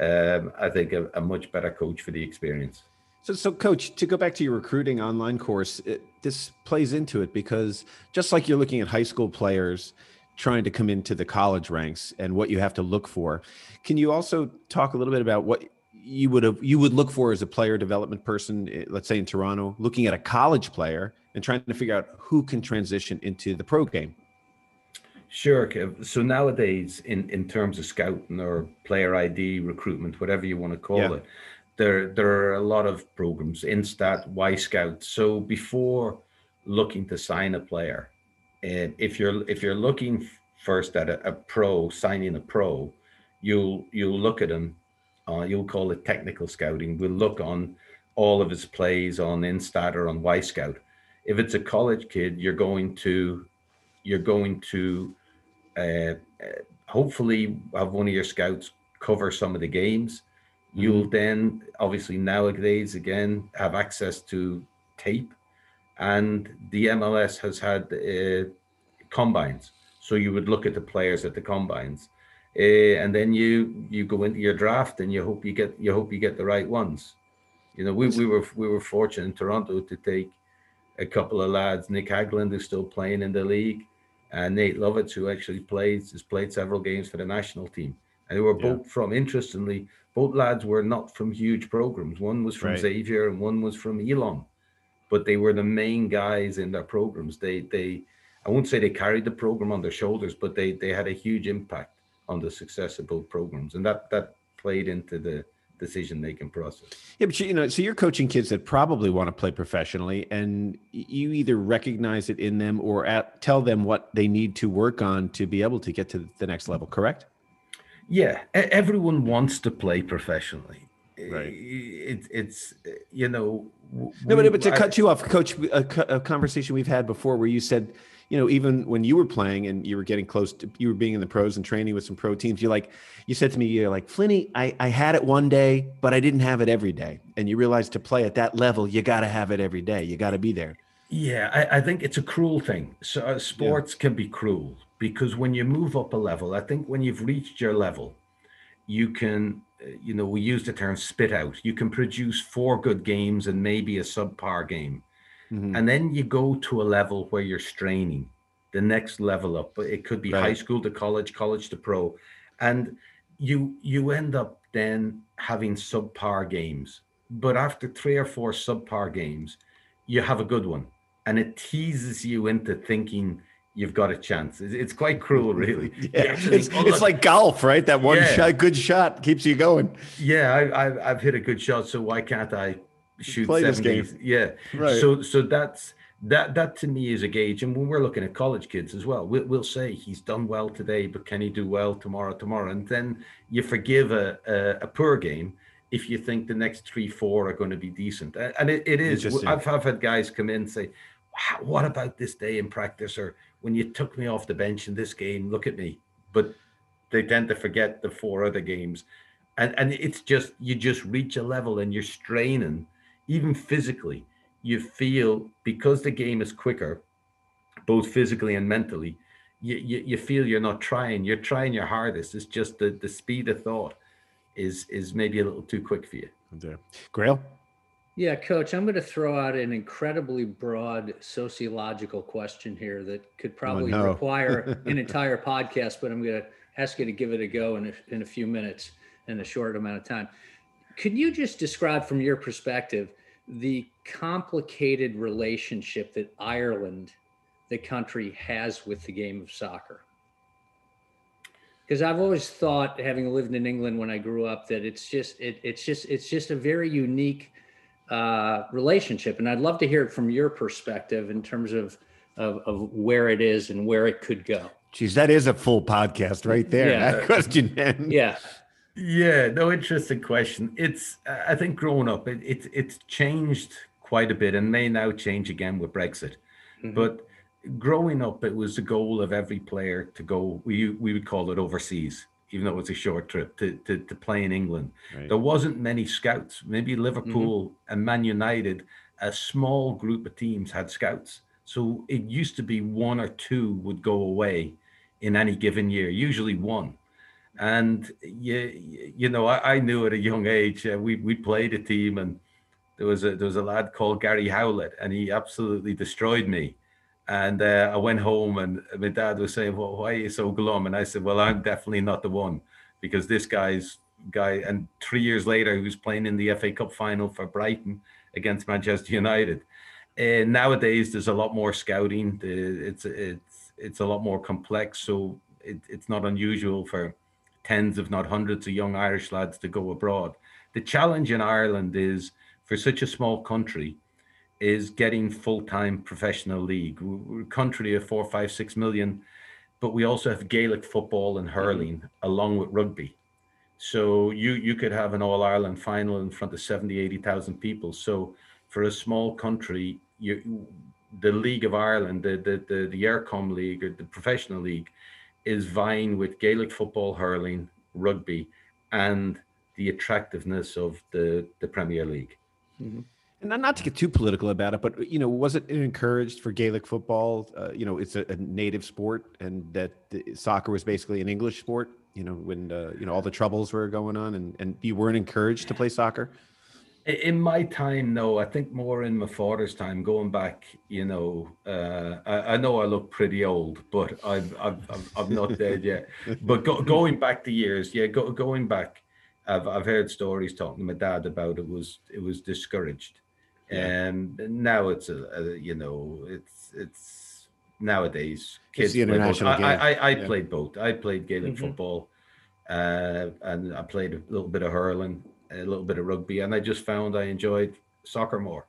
um, I think, a, a, much better coach for the experience. So, so coach, to go back to your recruiting online course, it, this plays into it because just like you're looking at high school players trying to come into the college ranks and what you have to look for. Can you also talk a little bit about what you would have you would look for as a player development person, eh, let's say in Toronto, looking at a college player and trying to figure out who can transition into the pro game? Sure, Kev. So nowadays, in in terms of scouting or player ID recruitment, whatever you want to call yeah. it, there there are a lot of programs, Instat, Wyscout. So before looking to sign a player, and if you're if you're looking first at a, a pro signing a pro, you'll you'll look at him. Uh, you'll call it technical scouting. We'll look on all of his plays on Instat or on Wyscout. If it's a college kid, you're going to you're going to uh, uh, hopefully have one of your scouts cover some of the games. Mm-hmm. You'll then obviously nowadays again have access to tape and the MLS has had uh, combines. So you would look at the players at the combines, uh, and then you you go into your draft and you hope you get you hope you get the right ones. You know, we, we were we were fortunate in Toronto to take a couple of lads, Nick Hagglund, who's still playing in the league, and Nate Lovitz, who actually plays has played several games for the national team. And they were yeah. both from interestingly, both lads were not from huge programs. One was from right. Xavier and one was from Elon but they were the main guys in their programs. They they I won't say they carried the program on their shoulders, but they they had a huge impact on the success of both programs, and that that played into the decision making process. Yeah, but you know, so you're coaching kids that probably want to play professionally, and you either recognize it in them or at, tell them what they need to work on to be able to get to the next level. Correct? Yeah, everyone wants to play professionally. Right. It's it's you know. No, but, but to I- cut you off, Coach, a, a conversation we've had before where you said, you know, even when you were playing and you were getting close to, you were being in the pros and training with some pro teams, you like, you said to me, you're like, Flinny, I, I had it one day, but I didn't have it every day. And you realize to play at that level, you got to have it every day. You got to be there. Yeah, I, I think it's a cruel thing. So uh, sports can be cruel because when you move up a level, I think when you've reached your level, you can, uh, you know, we use the term spit out. You can produce four good games and maybe a subpar game, Mhm. and then you go to a level where you're straining. The next level up, but it could be high school to college, college to pro, and you you end up then having subpar games. But after three or four subpar games, you have a good one and it teases you into thinking you've got a chance. It's, quite cruel, really. Yeah, actually it's, think, "Oh, it's like golf, right? That one Yeah. shot, good shot keeps you going. yeah, I, I, I've hit a good shot, so why can't I shoot Play this 70? Yeah. Right. So, so that's that. That to me is a gauge. And when we're looking at college kids as well, we'll, we'll say he's done well today, but can he do well tomorrow? Tomorrow, and then you forgive a a, a poor game if you think the next three, four are going to be decent. And it, it is. I've, I've had guys come in and say, "Wow, "What about this day in practice?" Or when you took me off the bench in this game, look at me. But they tend to forget the four other games. And and it's just you just reach a level and you're straining even physically. You feel because the game is quicker both physically and mentally you, you, you feel you're not trying. You're trying your hardest. It's just the the speed of thought is is maybe a little too quick for you. Oh, Grayle? Yeah, coach, I'm going to throw out an incredibly broad sociological question here that could oh, probably no. require an entire podcast, but I'm going to ask you to give it a go in a, in a few minutes in a short amount of time. Could you just describe from your perspective the complicated relationship that Ireland, the country, has with the game of soccer? because I've always thought, having lived in England when I grew up, that it's just it, it's just it's just a very unique uh, relationship, and I'd love to hear it from your perspective in terms of, of of where it is and where it could go. Geez, that is a full podcast right there. Yeah. That question, man. Yeah, yeah no interesting question it's uh, i think growing up it, it it's changed quite a bit and may now change again with brexit Mhm. but growing up it was the goal of every player to go we we would call it overseas even though it was a short trip to to, to play in england. Right. there wasn't many scouts. Maybe liverpool and man united a small group of teams had scouts. So it used to be one or two would go away in any given year usually one. And you you know I, I knew at a young age uh, we we played a team and there was a there was a lad called Gary Howlett and he absolutely destroyed me and uh, I went home and my dad was saying well why are you so glum? And I said well I'm definitely not the one because this guy's guy and three years later he was playing in the FA Cup final for Brighton against Manchester United. And nowadays there's a lot more scouting. It's it's it's a lot more complex. So it, it's not unusual for tens, if not hundreds, of young Irish lads to go abroad. The challenge in Ireland is for such a small country is getting full-time professional league. We- We're a country of four, five, six million, but we also have Gaelic football and hurling along with rugby. So you you could have an All Ireland final in front of 70, 80,000 people. So for a small country, you the League of Ireland, the the the, the Aircom League or the professional league is vying with Gaelic football, hurling, rugby, and the attractiveness of the, the Premier League. Mm-hmm. And not, to get too political about it, but you know, was it encouraged for Gaelic football? Uh, you know, it's a, a native sport, and that soccer was basically an English sport. You know, when uh, you know all the troubles were going on, and and you weren't encouraged to play soccer. In my time, no, I think more in my father's time, going back, you know, uh, I, I know I look pretty old, but I'm, I'm, I'm, I'm not dead yet. But go, going back the years, yeah, go, going back, I've, I've heard stories talking to my dad about it was, it was discouraged. And now it's a, a, you know, it's, it's nowadays It's the play both. international I, I. I, I Yeah. played both. I played Gaelic Mhm. football, uh, and I played a little bit of hurling, a little bit of rugby, and I just found I enjoyed soccer more.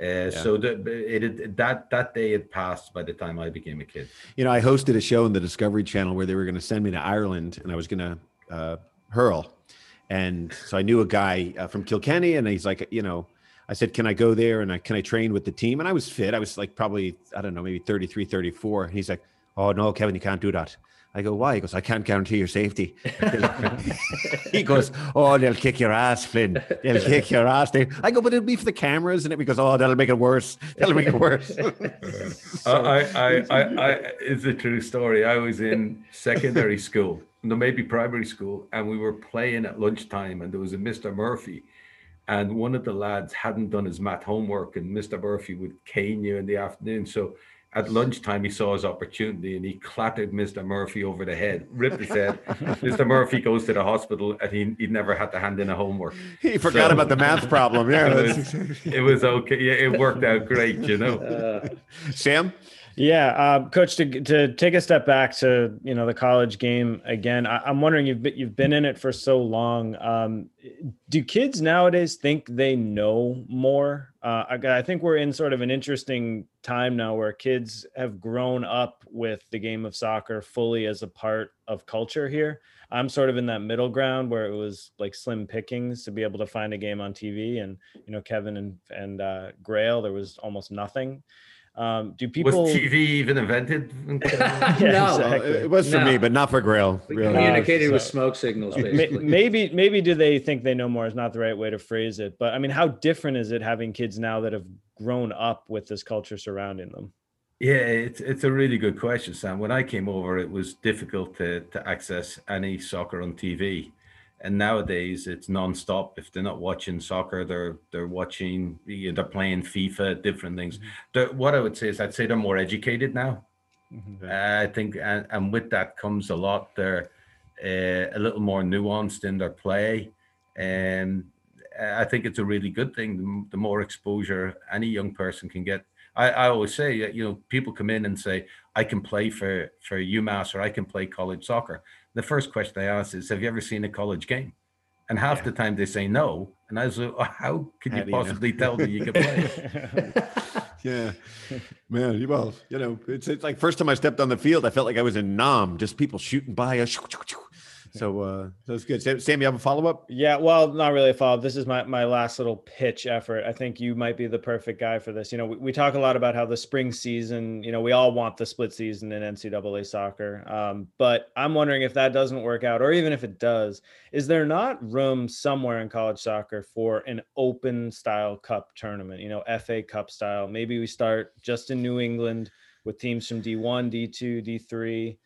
Uh, So that it, had that that day had passed by the time I became a kid. You know, I hosted a show on the Discovery Channel where they were going to send me to Ireland, and I was going to uh, hurl. And so I knew a guy uh, from Kilkenny, and he's like, you know, I said, can I go there and I, can I train with the team? And I was fit. I was like probably, I don't know, maybe 33, 34. And he's like, oh, no, Kevin, you can't do that. I go, why? He goes, I can't guarantee your safety. he goes, oh, they'll kick your ass, Flynn. They'll kick your ass. They, I go, but it'll be for the cameras, and it because oh, that'll make it worse. That'll make it worse. so, I, I, I, I, it's a true story. I was in secondary school, no, maybe primary school, and we were playing at lunchtime, and there was a Mr. Murphy, and one of the lads hadn't done his math homework, and Mr. Murphy would cane you in the afternoon. So at lunchtime, he saw his opportunity and he clattered Mr. Murphy over the head, ripped his head. Mr. Murphy goes to the hospital and he, he never had to hand in a homework. He forgot so, about the math problem. Yeah, it was, it was, okay. Yeah, it worked out great, you know. Uh, Sam? Yeah, uh, coach. To to take a step back to you know the college game again, I, am wondering you've been, you've been in it for so long. Um, do kids nowadays think they know more? Uh, I, I think we're in sort of an interesting time now where kids have grown up with the game of soccer fully as a part of culture here. I'm sort of in that middle ground where it was like slim pickings to be able to find a game on TV, and you know Kevin and and uh, Grayle, there was almost nothing. Um, do people was TV even invented? yeah, no, exactly. it was for no. me, but not for Grayle. Really. Communicated uh, so, with smoke signals, basically. Maybe, maybe do they think they know more? Is not the right way to phrase it. But I mean, how different is it having kids now that have grown up with this culture surrounding them? Yeah, it's it's a really good question, Sam. When I came over, it was difficult to to access any soccer on TV and nowadays it's non-stop. If they're not watching soccer they're they're watching you know, they're playing fifa different things. Mm-hmm. what i would say is i'd say they're more educated now. Mm-hmm. uh, i think and, and with that comes a lot. They're uh, a little more nuanced in their play. And i think it's a really good thing. The, the more exposure any young person can get. I, I always say you know people come in and say i can play for for umass or i can play college soccer the first question I ask is, "Have you ever seen a college game?" And half yeah. the time they say no, and I was like, oh, "How could you possibly you know? tell that you could play?" yeah, man. Well, you know, it's, it's like first time I stepped on the field, I felt like I was in Nam, just people shooting by us. So uh, that's good. Sam, Sam, you have a follow up? Yeah, well, not really a follow up. This is my my last little pitch effort. I think you might be the perfect guy for this. You know, we, we talk a lot about how the spring season. You know, we all want the split season in NCAA soccer. Um, but I'm wondering if that doesn't work out, or even if it does, is there not room somewhere in college soccer for an open style cup tournament? You know, FA Cup style. Maybe we start just in New England with teams from D1, D2, D3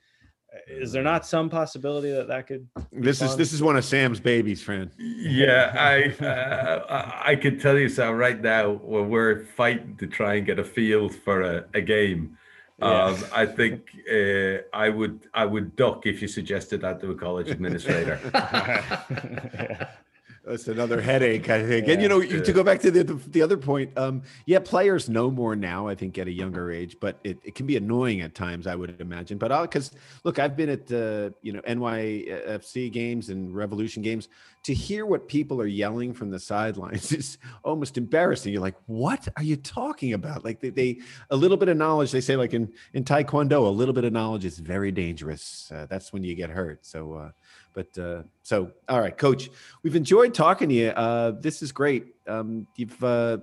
is there not some possibility that that could this fun? is this is one of sam's babies friend yeah i uh, i could tell you so right now when we're fighting to try and get a field for a, a game yeah. um, i think uh, i would i would duck if you suggested that to a college administrator yeah. That's another headache, I think. Yeah, and you know, to go back to the, the, the other point, um, yeah, players know more now, I think, at a younger age, but it, it can be annoying at times, I would imagine. But because look, I've been at uh, you know NYFC games and Revolution games to hear what people are yelling from the sidelines is almost embarrassing. You're like, what are you talking about? Like they, they a little bit of knowledge. They say like in in Taekwondo, a little bit of knowledge is very dangerous. Uh, that's when you get hurt. So. Uh, but uh, so, all right, Coach, we've enjoyed talking to you. Uh, this is great. Um, you've uh,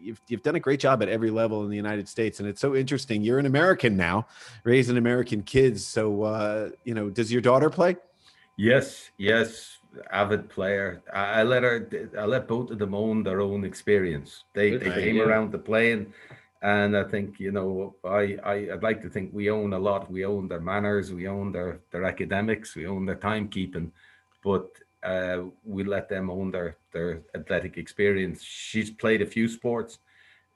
you've you've done a great job at every level in the United States, and it's so interesting. You're an American now, raising American kids. So, uh, you know, does your daughter play? Yes, yes, avid player. I, I let her. I let both of them own their own experience. They they came around to playing and I think you know I, I would like to think we own a lot. We own their manners, we own their their academics, we own their timekeeping, but uh, we let them own their their athletic experience. She's played a few sports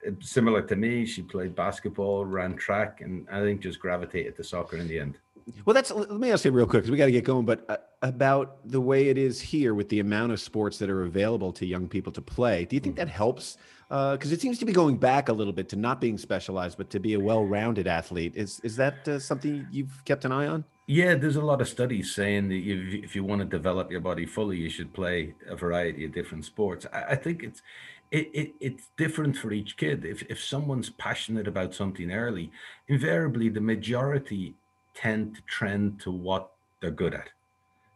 uh, similar to me. She played basketball, ran track, and I think just gravitated to soccer in the end. Well, that's let me ask you real quick because we got to get going. But uh, about the way it is here with the amount of sports that are available to young people to play, do you think that mm-hmm. helps? Because uh, it seems to be going back a little bit to not being specialized, but to be a well-rounded athlete. Is is that uh, something you've kept an eye on? Yeah, there's a lot of studies saying that if, if you want to develop your body fully, you should play a variety of different sports. I, I think it's it, it, it's different for each kid. If if someone's passionate about something early, invariably the majority tend to trend to what they're good at.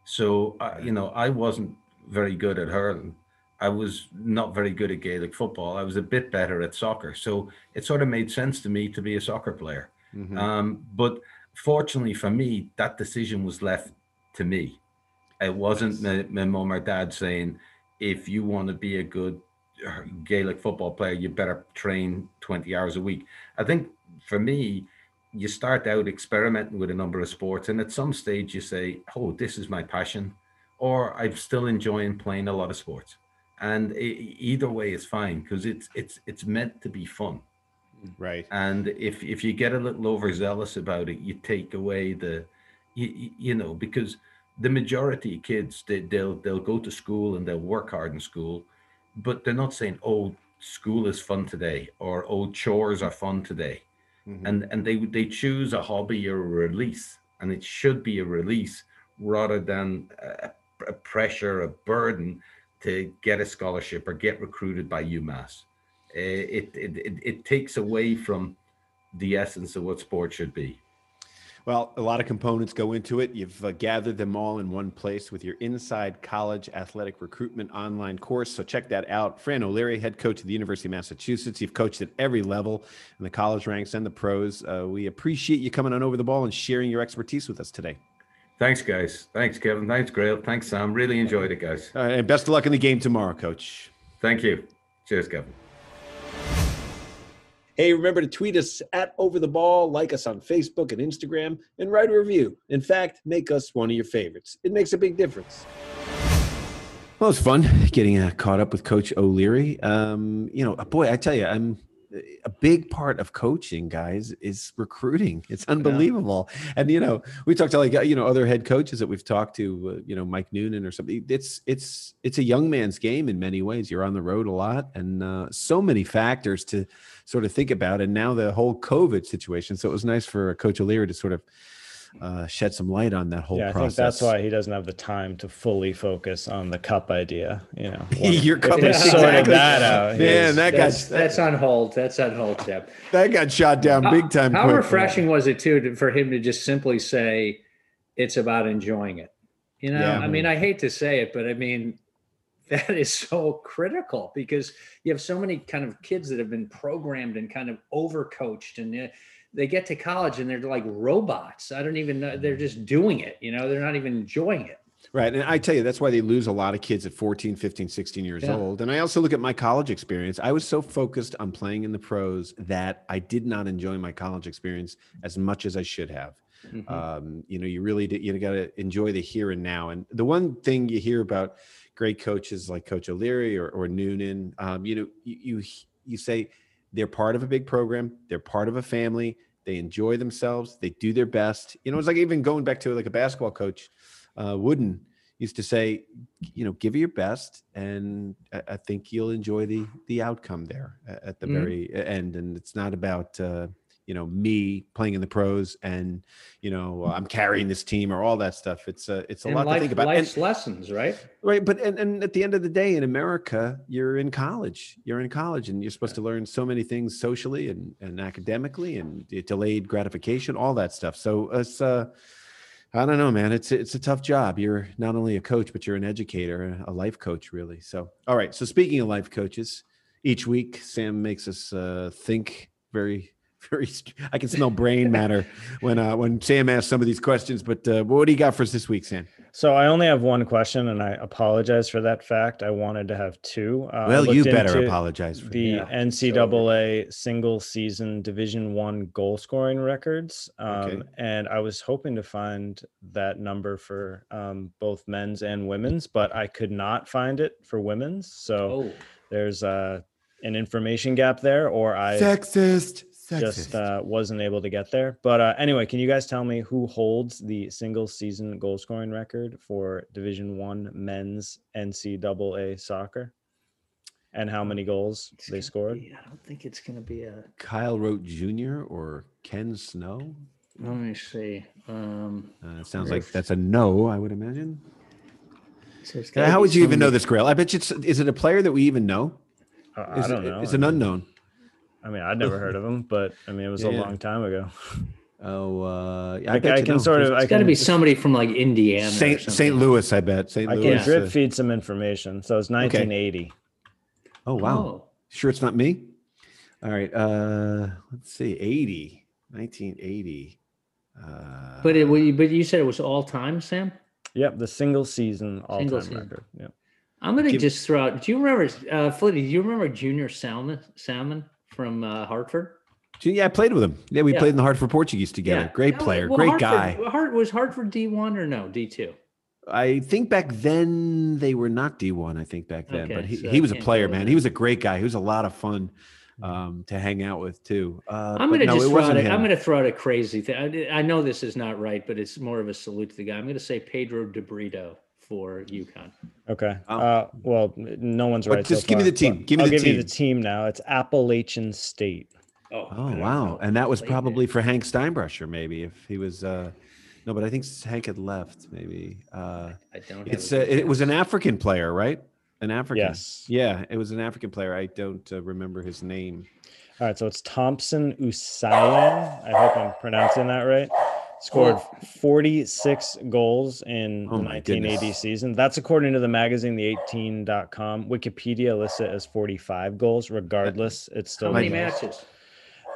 So, uh, you know, I wasn't very good at hurling. I was not very good at Gaelic football. I was a bit better at soccer. So it sort of made sense to me to be a soccer player. Mhm. Um, but fortunately for me, that decision was left to me. It wasn't my, my mom or dad saying, if you want to be a good uh, Gaelic football player, you better train 20 hours a week. I think for me, you start out experimenting with a number of sports, and at some stage you say, Oh, this is my passion, or I'm still enjoying playing a lot of sports. And e- either way is fine because it's it's it's meant to be fun. right. And if if you get a little overzealous about it, you take away the, you, you- you know, because the majority of kids they, they'll they'll go to school and they'll work hard in school, but they're not saying, "Oh, school is fun today," or "Oh, chores are fun today," Mhm. and and they they choose a hobby or a release, and it should be a release rather than a, a pressure, a burden to get a scholarship or get recruited by UMass. Uh, it, it it it takes away from the essence of what sport should be. Well, a lot of components go into it. You've uh, gathered them all in one place with your Inside College Athletic Recruitment online course. So check that out. Fran O'Leary, head coach of the University of Massachusetts. You've coached at every level in the college ranks and the pros. Uh, we appreciate you coming on over the ball and sharing your expertise with us today. Thanks, guys. Thanks, Kevin. Thanks, Grayle. Thanks, Sam. Really enjoyed it, guys. And best of luck in the game tomorrow, coach. Thank you. Cheers, Kevin. Hey, remember to tweet us at Over the Ball, like us on Facebook and Instagram, and write a review. In fact, make us one of your favorites. It makes a big difference. Well, it's fun getting uh, caught up with Coach O'Leary. Um, you know, boy, I tell you, I'm a big part of coaching, guys, is recruiting. It's unbelievable. And you know, we talked to like you know other head coaches that we've talked to, uh, you know, Mike Noonan or something. It's it's it's a young man's game in many ways. You're on the road a lot, and uh, so many factors to sort of think about. And now the whole COVID situation. So it was nice for Coach O'Leary to sort of uh, shed some light on that whole yeah, I think that's why he doesn't have the time to fully focus on the cup idea. You know, Your cup he is sorted exactly- that out. Man, was- that got That's, that's on hold. That's on hold, Deb. that got shot down big time. How quick. refreshing was it too to, for him to just simply say, "It's about enjoying it." You know, Yeah. I mean, I hate to say it, but I mean, that is so critical because you have so many kind of kids that have been programmed and kind of overcoached, and uh, they get to college and they're like robots. I don't even know; they're just doing it. You know, they're not even enjoying it. Right. And I tell you, that's why they lose a lot of kids at 14, 15, 16 years Yeah. old. And I also look at my college experience. I was so focused on playing in the pros that I did not enjoy my college experience as much as I should have. Mhm. Um, you know, you really did, you got to enjoy the here and now. And the one thing you hear about great coaches like Coach O'Leary or, or Noonan, um, you know, you, you you say they're part of a big program, they're part of a family, they enjoy themselves, they do their best. You know, it's like even going back to like a basketball coach, uh, Wooden used to say, you know, give it your best, and I, I think you'll enjoy the the outcome there at the Mhm. very end. And it's not about uh, you know me playing in the pros and you know I'm carrying this team or all that stuff. It's a it's a And lot life, to think about. And- lessons, right? Right, but and, and at the end of the day, in America, you're in college. You're in college, and you're supposed to learn so many things socially and, and academically, and delayed gratification, all that stuff. So it's uh, I don't know, man. It's it's a tough job. You're not only a coach, but you're an educator, a life coach, really. So all right. So speaking of life coaches, each week Sam makes us uh, think very. Very, I can smell brain matter when uh, when Sam asks some of these questions. But uh, what do you got for us this week, Sam? So I only have one question, and I apologize for that fact. I wanted to have two. Uh, Well, you better apologize for the NCAA single season Division One goal scoring records, um, Okay. and I was hoping to find that number for um, both men's and women's, but I could not find it for women's. So Oh, there's uh, an information gap there, or I Sexist. Sexist. just uh, wasn't able to get there. But uh, anyway, can you guys tell me who holds the single season goal scoring record for Division One men's NCAA soccer, and how many goals it's they scored? be- I don't think it's going to be a. Kyle Rote Jr. or Ken Snow? Let me see. Um, Uh, it sounds like that's a no, I would imagine. so it's Uh, gotta How would you even know this, Grayle? I bet you it's, is it a player that we even know? Uh, I Is don't it, know. It's an unknown. I mean, I'd never heard of him, but I mean, it was Yeah, a yeah. long time ago. Oh, uh, I, bet I can know. sort of. I It's got to be somebody from like Indiana. Saint something. St. Louis, I bet. St. I Louis. can drip feed some information. So it's 1980. oh wow. Oh. Sure, it's not me. All right. Uh, let's see. 80, 1980. Uh, But it, but you said it was all time, Sam. Yep, the single season all Single time season. record. Yep. I'm gonna Give- just throw out. Do you remember, uh, Flitty? Do you remember Junior Salmon, Salmon from uh, Hartford? yeah, I played with him. Yeah, we Yeah. played in the Hartford Portuguese together. Great player, well, great Hartford- guy. Hart, was Hartford D1 or no D2? I think back then they were not D1. I think back then, but he, so he was a player, man. He was a great guy. He was a lot of fun um, to hang out with too. Uh, I'm gonna no, just throw out. A, I'm gonna throw out a crazy thing. I, I know this is not right, but it's more of a salute to the guy. I'm gonna say Pedro De Brito for UConn. Okay. Wow. Uh, well, no one's But right. just so give me the team. Give me I'll the give you the team now. It's Appalachian State. Oh, Oh wow! And that was probably for Hank Steinbrecher, maybe if he was. Uh, no, but I think Hank had left. Maybe uh, I don't. Have it's a uh, it was an. African player, right? An African. Yes. Yeah, it was an African player. I don't uh, remember his name. All right, so it's Thompson Usiyan. I hope I'm pronouncing that right. Scored 46 goals in Oh the 1980 goodness. season. That's according to the magazine, the 18.com. Wikipedia lists it as 45 goals. Regardless, it's still How many goals. matches?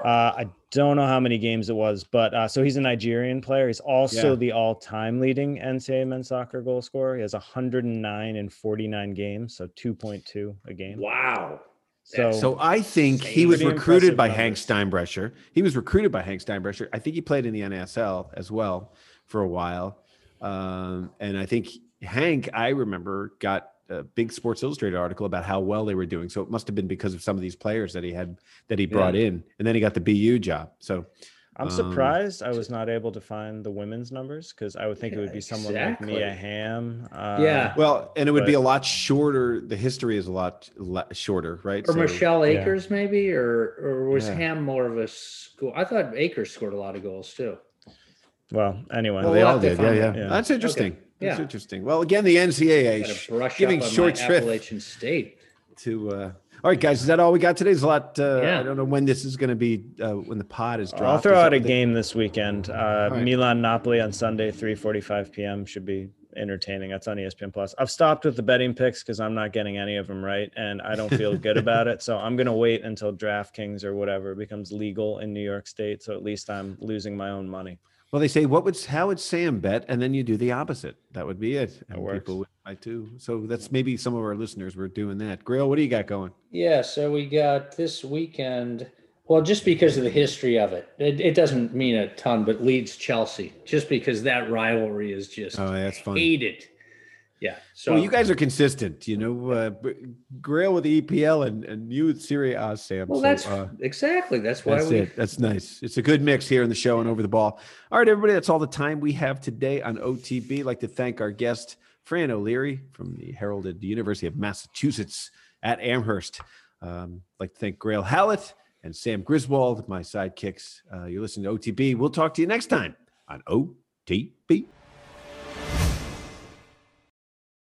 Uh, I don't know how many games it was, but uh, so he's a Nigerian player. He's also Yeah. the all-time leading NCAA men's soccer goal scorer. He has 109 in 49 games, so 2.2 a game. Wow. So, So I think he was recruited impressive by Hank numbers. Steinbrecher. He was recruited by Hank Steinbrecher. I think he played in the NSL as well for a while. Um, and I think Hank, I remember, got a big Sports Illustrated article about how well they were doing. So it must have been because of some of these players that he had that he brought in, and then he got the BU job. So I'm Um, surprised I was not able to find the women's numbers because I would think it would be someone like Mia exactly. Ham. Uh, Yeah. well, and it would be a lot shorter. The history is a lot le- shorter, right? Or So- Michelle yeah. Akers, maybe, or or was Yeah. Ham more of a school? I thought Akers scored a lot of goals too. Well, anyway. Well, Well, they we'll all did. Yeah, yeah. Yeah. That's interesting. That's Yeah. interesting. Well, again, the NCAA Got sh- to brush giving up on short my shrift Appalachian State. to. Uh, all right, guys, is that all we got today? Is a lot. Uh, Yeah. I don't know when this is going to be. Uh, when the pod is dropped. I'll throw out a they- game this weekend. Uh, right. Milan Napoli on Sunday, 3:45 p.m. should be entertaining. That's on ESPN Plus. I've stopped with the betting picks because I'm not getting any of them right, and I don't feel good about it. So I'm gonna wait until DraftKings or whatever becomes legal in New York State. So at least I'm losing my own money. Well, they say what would how would Sam bet, and then you do the opposite. That would be it. And works. people would buy too. So that's maybe some of our listeners were doing that. Grayle, what do you got going? Yeah, so we got this weekend. Well, just because of the history of it, it, it doesn't mean a ton, but Leeds Chelsea, just because that rivalry is just Oh, that's fun. hated. Yeah. So well, you guys are consistent. You know, uh, Grayle with the EPL and and you with Serie A, Sam. well, So, that's uh, exactly that's why That's we. it. That's nice. It's a good mix here in the show and over the ball. All right, everybody. That's all the time we have today on OTB. I'd like to thank our guest, Fran O'Leary from the heralded University of Massachusetts at Amherst. Um, I'd like to thank Grayle Hallett and Sam Griswold, my sidekicks. Uh, you're listening to OTB. We'll talk to you next time on OTB.